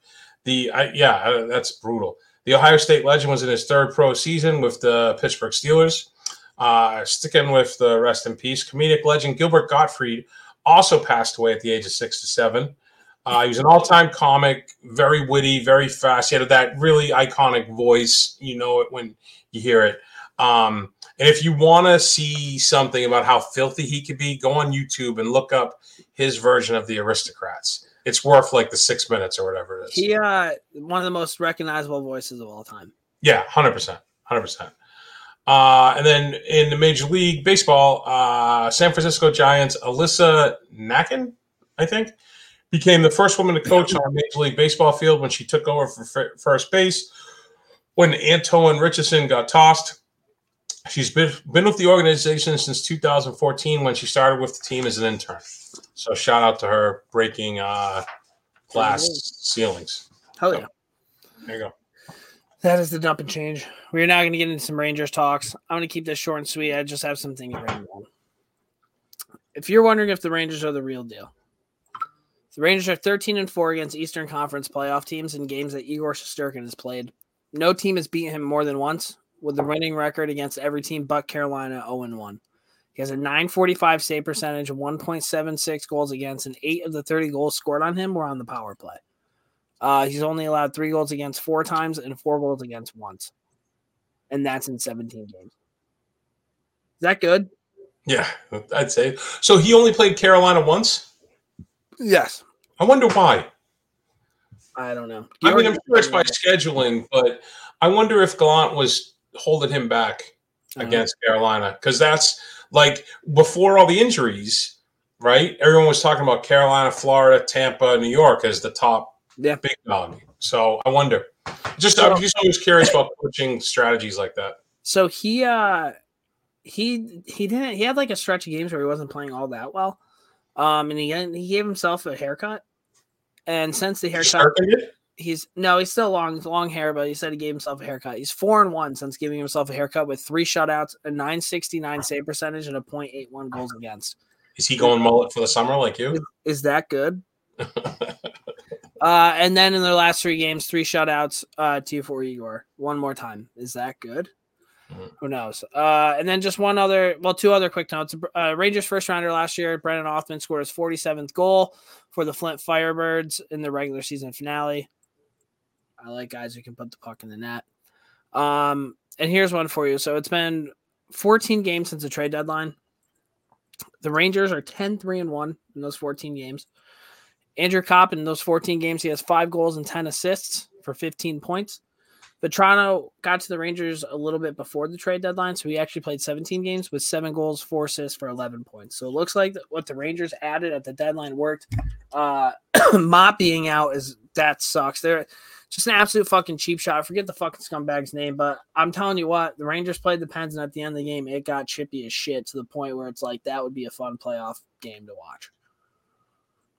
The I, yeah, that's brutal. The Ohio State legend was in his third pro season with the Pittsburgh Steelers. Uh, sticking with the rest in peace, comedic legend Gilbert Gottfried also passed away at the age of sixty-seven. Uh, he was an all-time comic, very witty, very fast. He had that really iconic voice. You know it when you hear it. Um, and if you want to see something about how filthy he could be, go on YouTube and look up his version of the Aristocrats. It's worth like the six minutes or whatever it is. He uh one of the most recognizable voices of all time. Yeah, hundred percent, hundred percent. Uh, and then in the Major League Baseball, uh, San Francisco Giants, Alyssa Nakken, I think, became the first woman to coach on a Major League Baseball field when she took over for fir- first base when Antoan Richardson got tossed. She's been, been with the organization since 2014 when she started with the team as an intern. So shout out to her breaking uh, glass ceilings. Hell yeah. There you go. That is the dump and change. We are now going to get into some Rangers talks. I'm going to keep this short and sweet. I just have something to written down. If you're wondering if the Rangers are the real deal, the Rangers are 13 and 4 against Eastern Conference playoff teams in games that Igor Shesterkin has played. No team has beaten him more than once, with the winning record against every team but Carolina 0 1. He has a 945 save percentage, 1.76 goals against, and eight of the 30 goals scored on him were on the power play. Uh, he's only allowed three goals against four times and four goals against once. And that's in 17 games. Is that good? Yeah, I'd say. So he only played Carolina once? Yes. I wonder why. I don't know. I mean, I'm sure it's by scheduling, but I wonder if Gallant was holding him back Uh-huh. against Carolina because that's like before all the injuries, right? Everyone was talking about Carolina, Florida, Tampa, New York as the top Yeah. big dog. So I wonder. Just I'm just always curious about coaching strategies like that. So he uh he he didn't he had like a stretch of games where he wasn't playing all that well. Um and he he gave himself a haircut. And since the haircut? He's no, he's still long long hair, but he said he gave himself a haircut. He's four and one since giving himself a haircut with three shutouts, a 969 save percentage, and a 0.81 goals against. Is he going mullet for the summer like you? Is that good? Uh, and then in their last three games, three shutouts uh, to for Igor. One more time. Is that good? Mhm. Who knows? Uh, and then just one other, well, two other quick notes. Uh, Rangers first rounder last year, Brennan Othmann scored his 47th goal for the Flint Firebirds in the regular season finale. I like guys who can put the puck in the net. Um, and here's one for you. So it's been 14 games since the trade deadline. The Rangers are 10 3 and 1 in those 14 games. Andrew Copp in those 14 games, he has five goals and 10 assists for 15 points. Vatrano got to the Rangers a little bit before the trade deadline, so he actually played 17 games with seven goals, four assists for 11 points. So it looks like what the Rangers added at the deadline worked. Uh, Motte being out is that sucks. They're just an absolute fucking cheap shot. I forget the fucking scumbag's name, but I'm telling you what, the Rangers played the Pens, and at the end of the game, it got chippy as shit to the point where it's like that would be a fun playoff game to watch.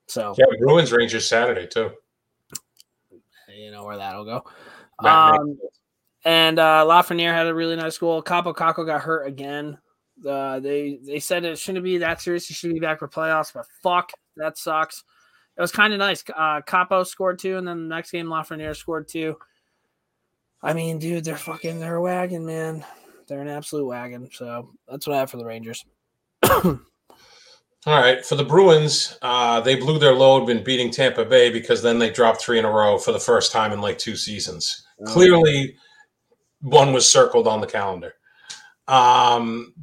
So yeah, Bruins Rangers Saturday too. You know where that'll go. Um, and uh, Lafreniere had a really nice goal. Kaapo Kakko got hurt again. Uh, they they said it shouldn't be that serious. He should be back for playoffs, but fuck, that sucks it was kind of nice. Uh, Kaapo scored two, and then the next game Lafreniere scored two. I mean, dude, they're fucking they're a wagon, man. They're an absolute wagon. So that's what I have for the Rangers. All right, for the Bruins, uh, they blew their load in beating Tampa Bay because then they dropped three in a row for the first time in like two seasons. Oh. Clearly, one was circled on the calendar. Um,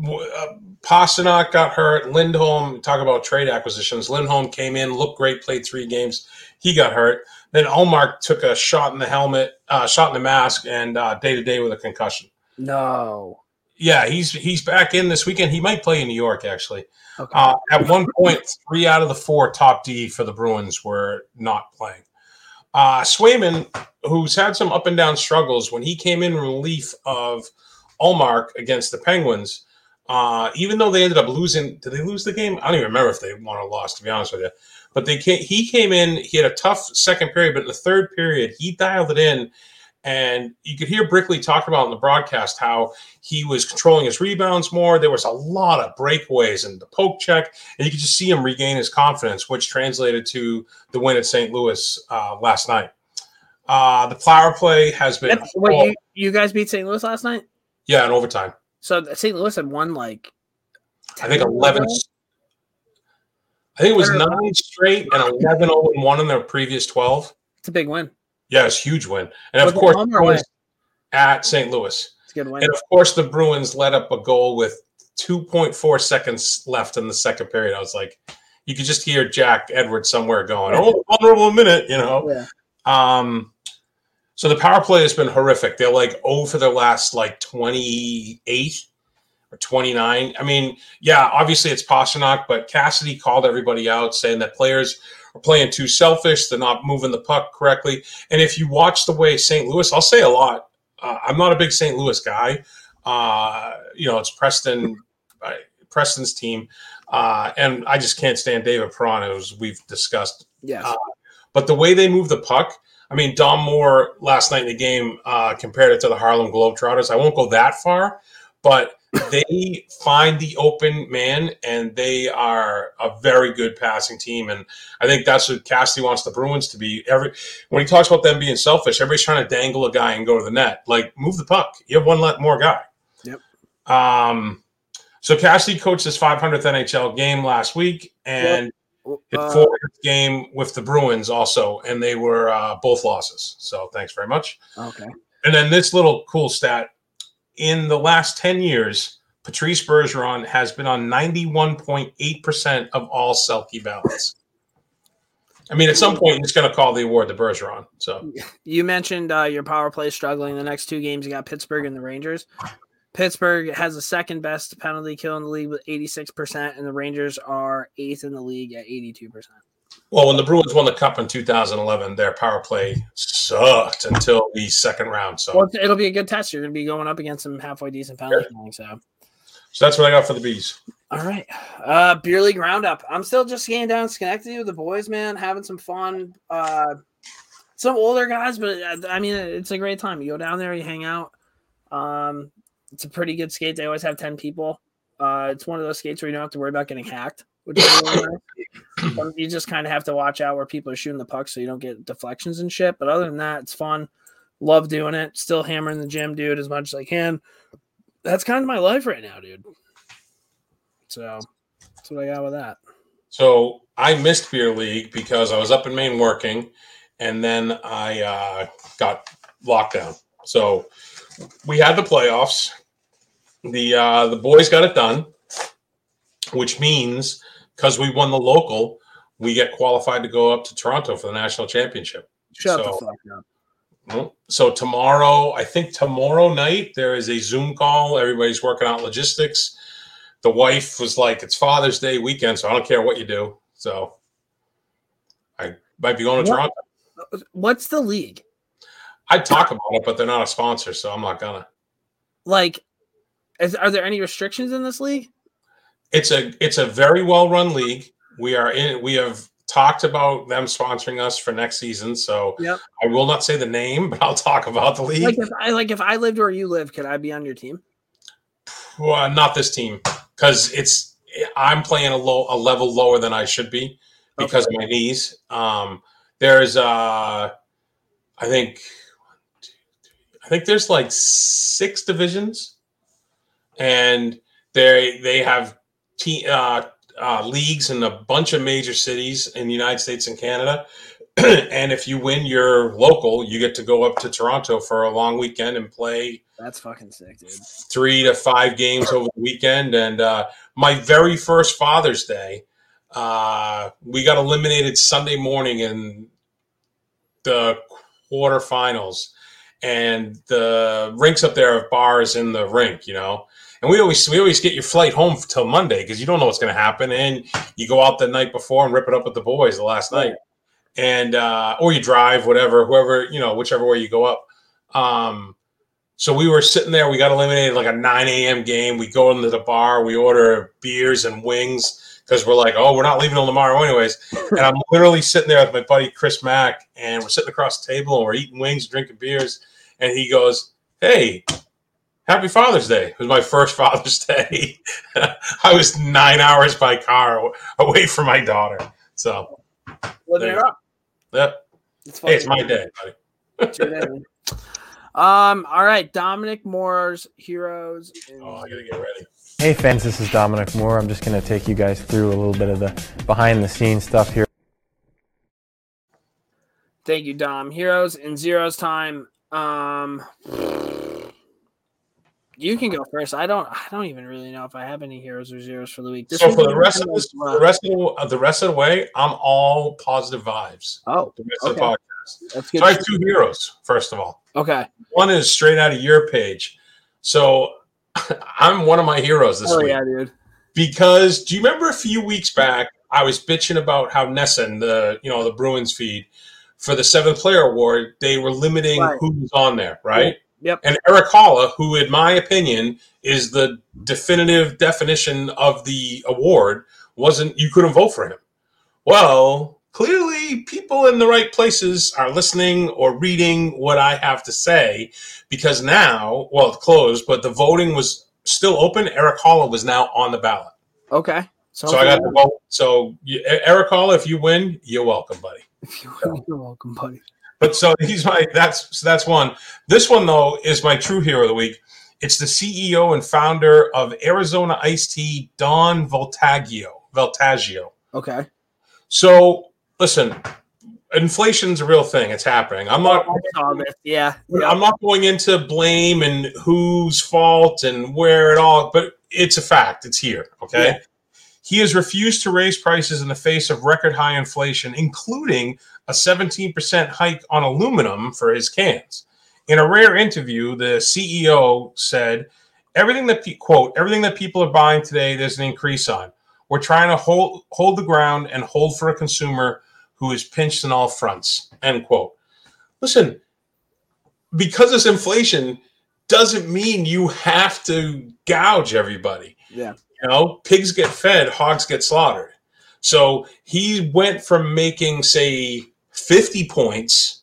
uh, Pastrnak got hurt. Lindholm, talk about trade acquisitions. Lindholm came in, looked great, played three games. He got hurt. Then Ullmark took a shot in the helmet, uh, shot in the mask, and day to day with a concussion. No. Yeah, he's he's back in this weekend. He might play in New York actually. Okay. Uh, at one point, three out of the four top D for the Bruins were not playing. Uh, Swayman, who's had some up and down struggles, when he came in relief of Ullmark against the Penguins, uh, even though they ended up losing, did they lose the game? I don't even remember if they won or lost, to be honest with you. But they came, he came in, he had a tough second period, but in the third period, he dialed it in. And you could hear Brickley talk about in the broadcast how he was controlling his rebounds more. There was a lot of breakaways and the poke check, and you could just see him regain his confidence, which translated to the win at St. Louis uh, last night. Uh, the power play has been. Wait, you, you guys beat St. Louis last night? Yeah, in overtime. So St. Louis had won like I think eleven. I think it was nine straight and 11 0 1 in their previous 12. It's a big win. Yeah, it's huge win. And of course, at St. Louis. It's a good win. And of course, the Bruins let up a goal with 2.4 seconds left in the second period. I was like, you could just hear Jack Edwards somewhere going, oh, vulnerable minute, you know. Yeah. Um, so the power play has been horrific. They're like oh for their last like 28 or 29. I mean, yeah, obviously it's Pastrnak, but Cassidy called everybody out saying that players are playing too selfish. They're not moving the puck correctly. And if you watch the way St. Louis, I'll say a lot. Uh, I'm not a big St. Louis guy. Uh, you know, it's Preston, uh, Preston's team. Uh, and I just can't stand David Perron, as we've discussed. Yes. Uh, but the way they move the puck, I mean, Dom Moore last night in the game uh, compared it to the Harlem Globetrotters. I won't go that far, but they find the open man and they are a very good passing team. And I think that's what Cassidy wants the Bruins to be. Every when he talks about them being selfish, everybody's trying to dangle a guy and go to the net. Like move the puck. You have one let more guy. Yep. Um. So Cassidy coached his 500th NHL game last week, and yep his uh, fourth game with the Bruins also, and they were uh, both losses. So thanks very much. Okay. And then this little cool stat: in the last ten years, Patrice Bergeron has been on ninety-one point eight percent of all Selke ballots. I mean, at some point, he's going to call the award to Bergeron. So you mentioned uh, your power play struggling. The next two games, you got Pittsburgh and the Rangers. Pittsburgh has the second best penalty kill in the league with 86%, and the Rangers are eighth in the league at 82%. Well, when the Bruins won the Cup in 2011, their power play sucked until the second round. So well, it'll be a good test. You're going to be going up against some halfway decent penalty killing. So. so that's what I got for the bees. All right, uh, beer league roundup. I'm still just getting down Schenectady with the boys, man, having some fun. Uh, some older guys, but uh, I mean, it's a great time. You go down there, you hang out. Um, it's a pretty good skate. They always have 10 people. Uh, it's one of those skates where you don't have to worry about getting hacked, which is really nice. You just kind of have to watch out where people are shooting the puck so you don't get deflections and shit. But other than that, it's fun. Love doing it. Still hammering the gym, dude, as much as I can. That's kind of my life right now, dude. So that's what I got with that. So I missed beer league because I was up in Maine working, and then I uh, got locked down. So we had the playoffs the uh, the boys got it done, which means because we won the local, we get qualified to go up to Toronto for the national championship. Shut so, the fuck up. So tomorrow, I think tomorrow night there is a Zoom call. Everybody's working out logistics. The wife was like, "It's Father's Day weekend, so I don't care what you do." So I might be going to what? Toronto. What's the league? I talk about it, but they're not a sponsor, so I'm not gonna. Like, is, are there any restrictions in this league? It's a it's a very well run league. We are in. We have talked about them sponsoring us for next season. So Yep. I will not say the name, but I'll talk about the league. Like, if I like if I lived where you live, could I be on your team? Well, not this team because it's I'm playing a low a level lower than I should be because of my knees. Um, there's uh, I think one, two, three, I think there's like six divisions, and they they have te- uh, uh, leagues in a bunch of major cities in the United States and Canada. and if you win your local, you get to go up to Toronto for a long weekend and play That's fucking sick, dude. three to five games over the weekend. And uh, my very first Father's Day, uh, we got eliminated Sunday morning in the quarterfinals. And the rinks up there have bars in the rink, you know. And we always we always get your flight home till Monday because you don't know what's going to happen, and you go out the night before and rip it up with the boys the last night, and uh, or you drive whatever, whoever you know, whichever way you go up. Um, so we were sitting there. We got eliminated like a 9 a.m. game. We go into the bar. We order beers and wings because we're like, oh, we're not leaving till tomorrow anyways. and I'm literally sitting there with my buddy Chris Mack, and we're sitting across the table and we're eating wings, drinking beers. And he goes, hey, happy Father's Day. It was my first Father's Day. I was nine hours by car away from my daughter. So, Living There it you up. yeah. It's Hey, it's my day, buddy. Um. All right, Dominic Moore's heroes. and Oh, I gotta get ready. Hey fans, this is Dominic Moore. I'm just going to take you guys through a little bit of the behind the scenes stuff here. Thank you, Dom. Heroes and zeros time. Um, you can go first. I don't. I don't even really know if I have any heroes or zeros for the week. This So for the rest of this, the rest of the, uh, the rest of the way, I'm all positive vibes. Oh, The rest of the Okay. podcast. that's good. So I have two heroes. First of all, Okay. one is straight out of your page. So I'm one of my heroes this Oh week yeah, dude. because do you remember a few weeks back I was bitching about how NESN, the you know the Bruins feed for the seventh player award, they were limiting Right. was on there, right? Yep. And Erik Haula, who in my opinion is the definitive definition of the award, wasn't you couldn't vote for him. Well, clearly people in the right places are listening or reading what I have to say because now, well, it's closed, but the voting was still open. Erik Haula was now on the ballot. Okay. So I got the vote. So you, Erik Haula, if you win, you're welcome, buddy. If you win, You're welcome, buddy. But so he's my that's so that's one. This one though is my true hero of the week. It's the CEO and founder of Arizona Iced Tea, Don Vultaggio. Vultaggio. Okay. So listen, inflation's a real thing. It's happening. I'm not oh, this. Yeah. yeah. I'm not going into blame and whose fault and where it all, but it's a fact. It's here. Okay. Yeah. He has refused to raise prices in the face of record high inflation, including a 17% hike on aluminum for his cans. In a rare interview, the CEO said, "Everything that quote everything that people are buying today, there's an increase on. We're trying to hold hold the ground and hold for a consumer who is pinched in all fronts." End quote. Listen, because this inflation doesn't mean you have to gouge everybody. Yeah. You know, pigs get fed, hogs get slaughtered. So he went from making, say, 50 points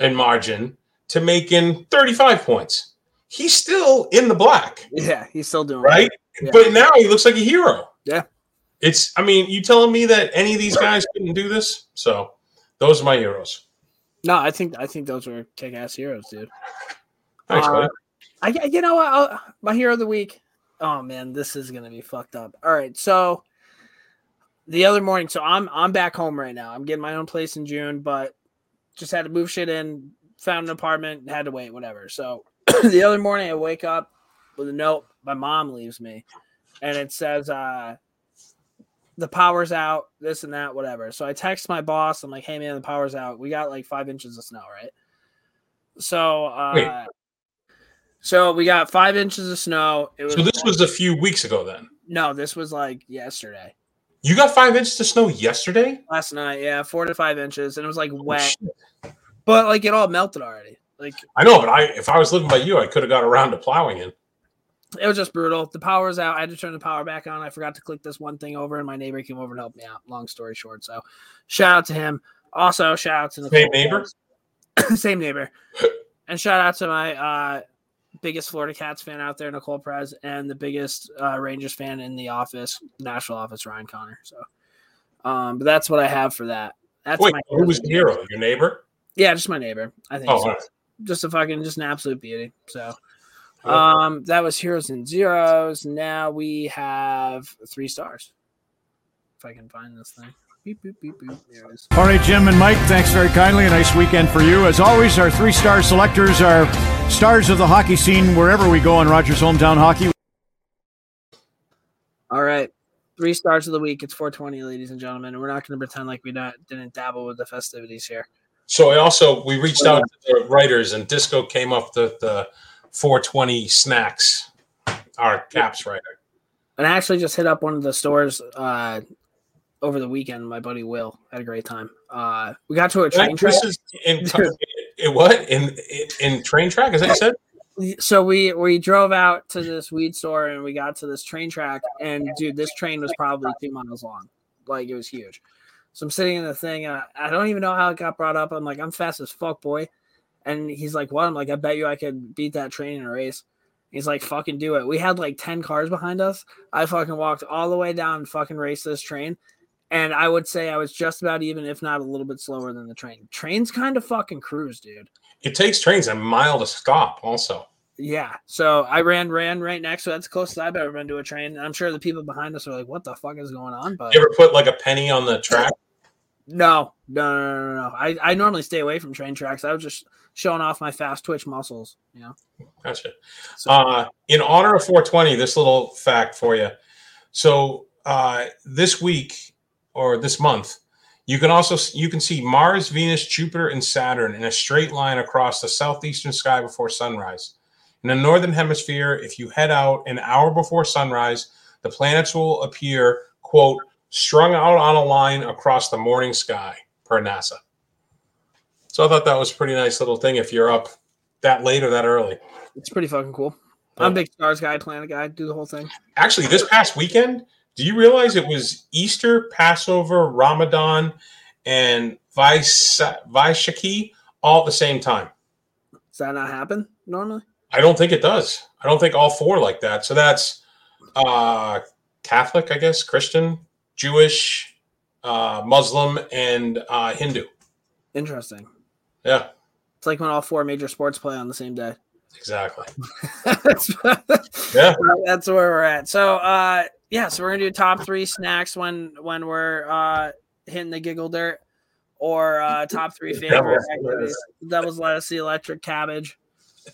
in margin to making 35 points. He's still in the black, Yeah. He's still doing right? Yeah. But now he looks like a hero. Yeah. It's, I mean, you telling me that any of these guys couldn't do this? So those are my heroes. No, I think I think those were kick ass heroes, dude. Thanks, Uh, buddy. I you know what? I'll- my hero of the week. Oh man, this is gonna be fucked up. All right, so the other morning, so I'm I'm back home right now. I'm getting my own place in June, but just had to move shit in. Found an apartment, had to wait, whatever. So the other morning, I wake up with a note. My mom leaves me, and it says, uh, "The power's out. This and that, whatever." So I text my boss. I'm like, "Hey man, the power's out. We got like five inches of snow, right?" So, uh. So we got five inches of snow. It was So this was a few weeks ago then. no, this was like yesterday. You got five inches of snow yesterday? last night. Yeah, four to five inches, and it was like Oh, wet, shit. but like it all melted already. Like I know, but I if I was living by you, I could have got around to plowing in. it was just brutal. The power was out. I had to turn the power back on. I forgot to click this one thing over, and my neighbor came over and helped me out. Long story short, so shout out to him. Also, shout out to the Same neighbor? same neighbor, and shout out to my uh, biggest Florida Cats fan out there, Nicole Perez, and the biggest uh, Rangers fan in the office, national office, Ryan Connor. So, um, but that's what I have for that. That's Wait, my who was the hero? Your neighbor? Yeah, just my neighbor. I think Oh, so. right. just a fucking just an absolute beauty. So um that was heroes and zeros. Now we have three stars. If I can find this thing. Beep, beep, beep, beep. There it is. All right, Jim and Mike, thanks very kindly. A nice weekend for you. As always, our three star selectors are stars of the hockey scene wherever we go in Rogers Hometown Hockey. All right. Three stars of the week. It's 420, ladies and gentlemen. We're not going to pretend like we not, didn't dabble with the festivities here. So I also we reached out to the writers and Disco came up with the 420 snacks. Our caps writer. And I actually just hit up one of the stores uh, over the weekend. My buddy Will had a great time. Uh, we got to a train track. This is in, in what in, in in train track? Is that you said? so we we drove out to this weed store and we got to this train track and dude this train was probably two miles long like it was huge so i'm sitting in the thing and I, I don't even know how it got brought up i'm like i'm fast as fuck boy and he's like what i'm like i bet you i could beat that train in a race he's like fucking do it we had like 10 cars behind us i fucking walked all the way down and fucking raced this train and i would say i was just about even if not a little bit slower than the train trains kind of fucking cruise dude It takes trains a mile to stop. Also, Yeah. So I ran, ran right next. So that's the closest I've ever been to a train. And I'm sure the people behind us are like, "What the fuck is going on?" But you ever put like a penny on the track? no, no, no, no, no, no. I, I normally stay away from train tracks. I was just showing off my fast twitch muscles. You know. Gotcha. So Uh, in honor of 420, this little fact for you. So uh, this week or this month, you can also you can see Mars, Venus, Jupiter, and Saturn in a straight line across the southeastern sky before sunrise. In the northern hemisphere, if you head out an hour before sunrise, the planets will appear quote strung out on a line across the morning sky per NASA. So I thought that was a pretty nice little thing if you're up that late or that early. it's pretty fucking cool. I'm a big stars guy, planet guy. Do the whole thing. Actually, this past weekend, do you realize it was Easter, Passover, Ramadan, and Vais- Vaisakhi all at the same time? Does that not happen normally? I don't think it does. I don't think all four like that. So that's uh, Catholic, I guess, Christian, Jewish, uh, Muslim, and uh, Hindu. Interesting. Yeah, It's like when all four major sports play on the same day. Exactly. that's, Yeah. that's where we're at. So uh yeah, so we're gonna do top three snacks when when we're uh hitting the giggle dirt or uh top three favorite Devil's activities. Devil's lettuce, the electric cabbage.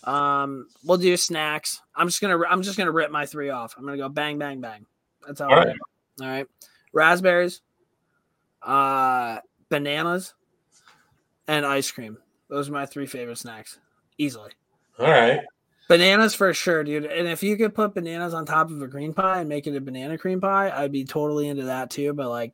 Um we'll do snacks. I'm just gonna I'm just gonna rip my three off. I'm gonna go bang bang bang. That's how All right. all right. Raspberries, uh bananas, and ice cream. Those are my three favorite snacks. Easily. All right. Bananas for sure, dude. And if you could put bananas on top of a green pie and make it a banana cream pie, I'd be totally into that too. But like,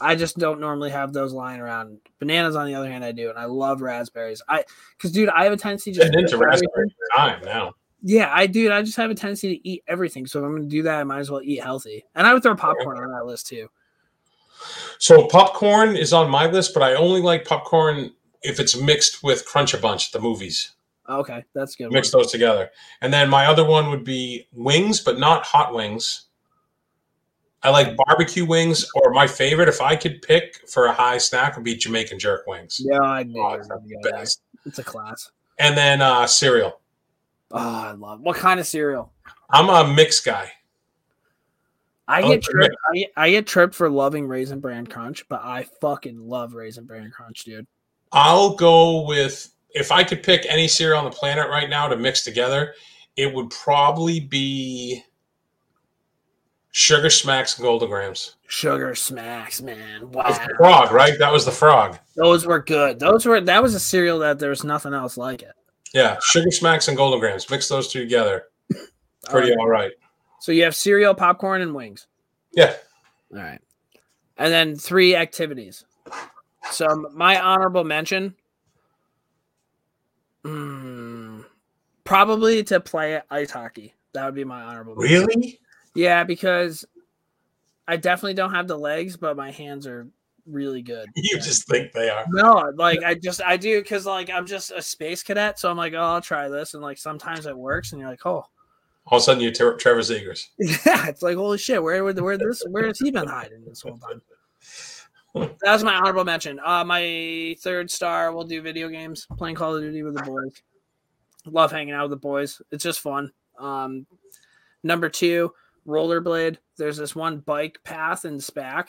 I just don't normally have those lying around. Bananas, on the other hand, I do, and I love raspberries. I, because dude, I have a tendency to just into raspberry time now. Yeah, I do. I just have a tendency to eat everything. So if I'm going to do that, I might as well eat healthy. And I would throw popcorn on that list too. So popcorn is on my list, but I only like popcorn if it's mixed with Crunch a Bunch, the movies. Okay, that's good. Mix one. those together. And then my other one would be wings, but not hot wings. I like barbecue wings, or my favorite, if I could pick for a high snack, would be Jamaican jerk wings. Yeah, I know. Oh, you it's were the gonna go there. best. It's a class. And then uh, cereal. Oh, I love. What kind of cereal? I'm a mix guy. I I get tripped. I, I get tripped for loving Raisin Bran Crunch, but I fucking love Raisin Bran Crunch, dude. I'll go with if I could pick any cereal on the planet right now to mix together, it would probably be Sugar Smacks and Golden Grahams. Sugar Smacks, man. Wow, the frog, right? That was the frog. those were good. Those were that was a cereal that there was nothing else like it. Yeah, Sugar Smacks and Golden Grahams. Mix those two together. Pretty All right. all right. So you have cereal, popcorn, and wings. Yeah. All right. and then three activities. So my honorable mention, mm, probably to play ice hockey. That would be my honorable. mention. Really? Yeah, because I definitely don't have the legs, but my hands are really good. You just think they are. No, like I just I do because like I'm just a space cadet, so I'm like, oh, I'll try this, and like sometimes it works, and you're like, oh, All of a sudden, you're Tre- Trevor Zegras. yeah, it's like holy shit, where would where this where has he been hiding this whole time? That was my honorable mention. Uh, my third star, we'll do video games, playing Call of Duty with the boys. Love hanging out with the boys. It's just fun. Um, number two, rollerblade. There's this one bike path in SPAC,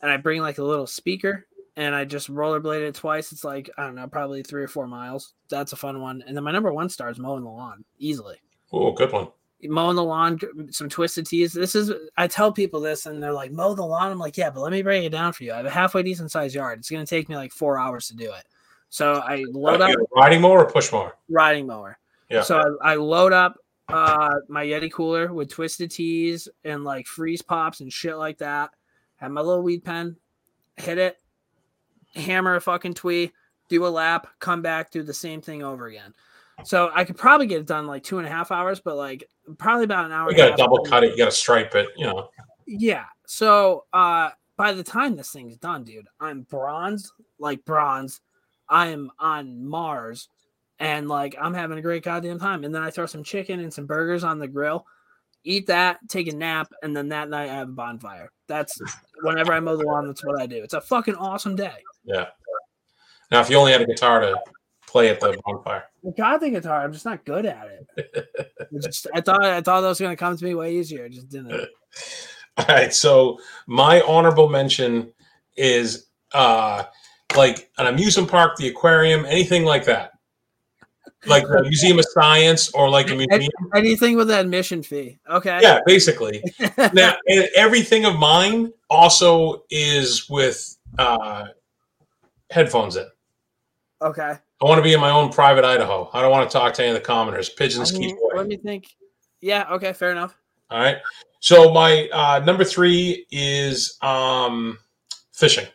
and I bring like a little speaker and I just rollerblade it twice. It's like, I don't know, probably three or four miles. That's a fun one. And then my number one star is mowing the lawn easily Oh, good one. Mowing the lawn, some twisted tees. This is I tell people this, and they're like, "Mow the lawn." I'm like, "Yeah, but let me break it down for you. I have a halfway decent sized yard. It's going to take me like four hours to do it." So I load up riding mower or push mower? riding mower. Yeah. So I, I load up uh my Yeti cooler with twisted tees and like freeze pops and shit like that. Have my little weed pen, hit it, hammer a fucking twee, do a lap, come back, do the same thing over again. So I could probably get it done like two and a half hours, but like probably about an hour. You got to double cut it. You got to stripe it. You know. yeah. So uh by the time this thing's done, dude, I'm bronze, like bronze. I am on Mars and like I'm having a great goddamn time. And then I throw some chicken and some burgers on the grill, eat that, take a nap, and then that night I have a bonfire. That's whenever I mow the lawn, that's what I do. It's a fucking awesome day. Yeah. Now, if you only had a guitar to play at the bonfire, I got the guitar. I'm just not good at it. It's just, I thought I thought that was gonna come to me way easier. It just didn't. All right. So my honorable mention is uh like an amusement park, the aquarium, anything like that. Like the Museum of Science or like a museum. Anything with an admission fee. Okay. Yeah, basically. Now everything of mine also is with uh headphones in. Okay. I want to be in my own private Idaho. I don't want to talk to any of the commoners. Pigeons I keep away. let me think. Yeah. Okay. Fair enough. All right. So my uh, number three is um, fishing.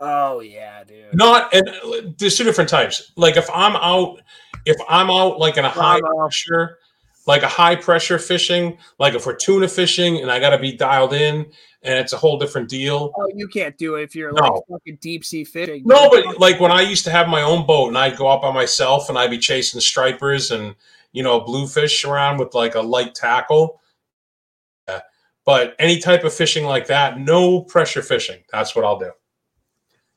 Oh yeah, dude. Not and uh, there's two different types. Like if I'm out, if I'm out like in a high pressure, like a high pressure fishing, like if we're tuna fishing and I got to be dialed in, and it's a whole different deal. Oh, you can't do it if you're like No. fucking deep sea fishing. No, but like when I used to have my own boat and I'd go out by myself and I'd be chasing stripers and you know bluefish around with like a light tackle. Yeah. But any type of fishing like that, no pressure fishing. That's what I'll do.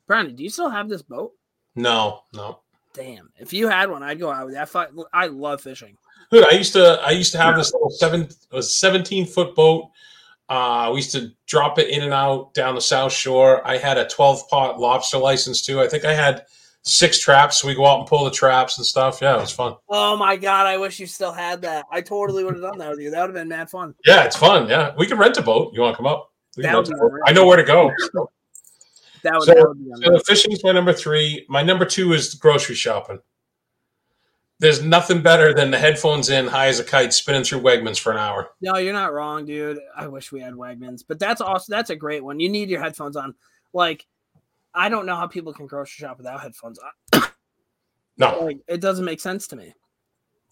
Brandon, do you still have this boat? No, no. Damn. If you had one, I'd go out with that. I love fishing. Dude, I used to I used to have this little seven it was seventeen foot boat. Uh, we used to drop it in and out down the South Shore. I had a twelve pot lobster license too. I think I had six traps. So we go out and pull the traps and stuff. Yeah, it was fun. Oh my god, I wish you still had that. I totally would have done that with you. That would have been mad fun. Yeah, it's fun. Yeah, we can rent a boat. You want to come up? We can That would rent be a boat. great. I know where to go. That would, So- that would be So the fishing's my number three. My number two is grocery shopping. There's nothing better than the headphones in, high as a kite, spinning through Wegmans for an hour. No, you're not wrong, dude. I wish we had Wegmans, but that's also that's a great one. You need your headphones on. Like, I don't know how people can grocery shop without headphones on. No, Like, it doesn't make sense to me.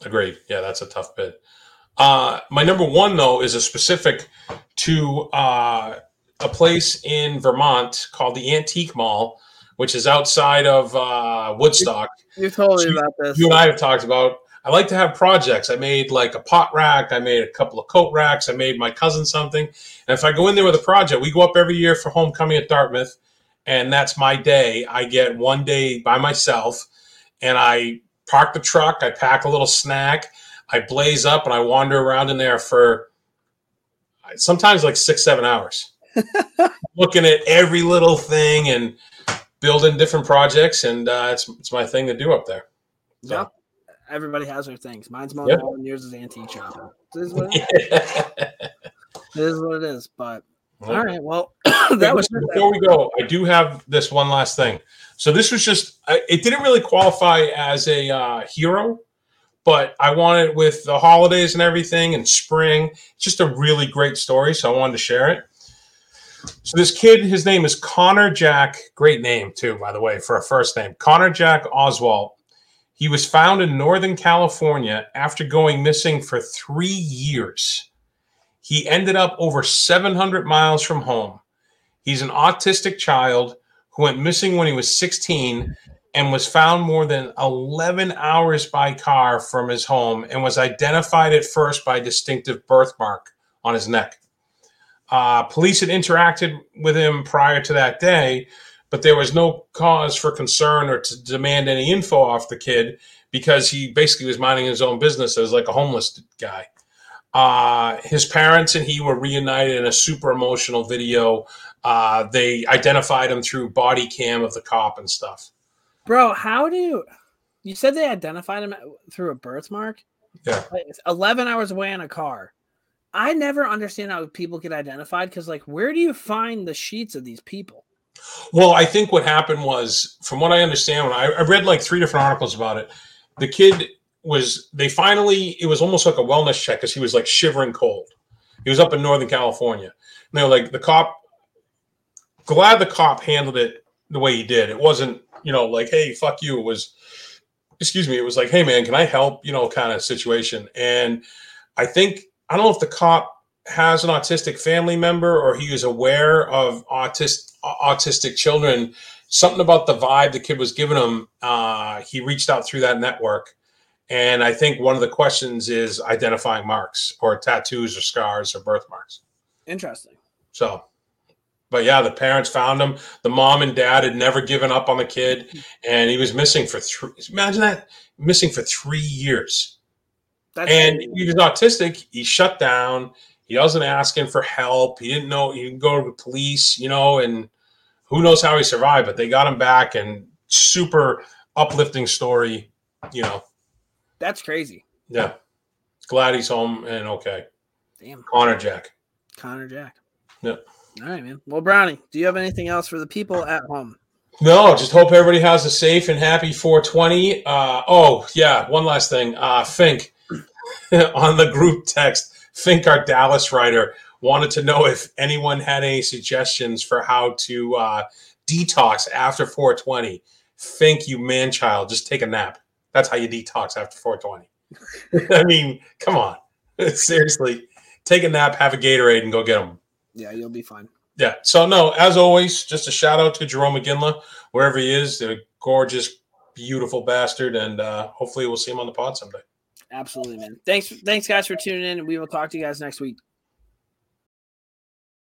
Agreed. Yeah, that's a tough bit. Uh, my number one though is a specific to uh, a place in Vermont called the Antique Mall, which is outside of uh, Woodstock. You told me about this. You and I have talked about. I like to have projects. I made like a pot rack. I made a couple of coat racks. I made my cousin something. And if I go in there with a project, we go up every year for homecoming at Dartmouth, and that's my day. I get one day by myself, and I park the truck. I pack a little snack. I blaze up, and I wander around in there for sometimes like six, seven hours, looking at every little thing and building different projects. And uh, it's it's my thing to do up there. So- Yep. Everybody has their things. Mine's the lawn, and yours is antique shopping. This is what it It is what it is. But all right, well, that was before we go. I do have this one last thing. So this was just it didn't really qualify as a uh, hero, but I wanted with the holidays and everything and spring. It's just a really great story, so I wanted to share it. So this kid, his name is Connor Jack. Great name too, by the way, for a first name. Connor Jack Oswald. He was found in Northern California after going missing for three years. He ended up over 700 miles from home. He's an autistic child who went missing when he was 16 and was found more than 11 hours by car from his home and was identified at first by a distinctive birthmark on his neck. Uh, police had interacted with him prior to that day, but there was no cause for concern or to demand any info off the kid because he basically was minding his own business as like a homeless guy. Uh, his parents and he were reunited in a super emotional video. Uh, they identified him through body cam of the cop and stuff. Bro, how do you? You said they identified him through a birthmark. Yeah, Like, eleven hours away in a car. I never understand how people get identified because, like, where do you find the sheets of these people? Well, I think what happened was, from what I understand, when I, I read like three different articles about it, the kid was they finally it was almost like a wellness check because he was like shivering cold. He was up in Northern California. And they were like the cop. Glad the cop handled it the way he did. It wasn't you know like hey fuck you. It was excuse me. It was like hey man, can I help? You know, kind of situation. And I think I don't know if the cop has an autistic family member or he is aware of autist autistic children. Something about the vibe the kid was giving him uh, he reached out through that network. And i think one of the questions is identifying marks or tattoos or scars or birthmarks. Interesting. so but yeah the parents found him. The mom and dad had never given up on the kid and he was missing for three imagine that missing for three years That's and he was autistic. He shut down. He wasn't asking for help. He didn't know he didn't go to the police, you know, and who knows how he survived, but they got him back and super uplifting story, you know. that's crazy. Yeah. Glad he's home and okay. Damn, Connor Jack. Connor Jack. Yep. All right, man. Well, Brownie, do you have anything else for the people at home? No, just hope everybody has a safe and happy 420. Uh, oh, yeah, one last thing. Uh, Fink on the group text, Fink, our Dallas writer, wanted to know if anyone had any suggestions for how to uh, detox after 420. Fink, you man child, just take a nap. That's how you detox after 420. I mean, come on. Seriously, take a nap, have a Gatorade, and go get them. Yeah, you'll be fine. Yeah. So no, as always, just a shout out to Jarome Iginla, wherever he is, a gorgeous, beautiful bastard, and uh, hopefully we'll see him on the pod someday. Absolutely, man. Thanks, thanks, guys, for tuning in. We will talk to you guys next week.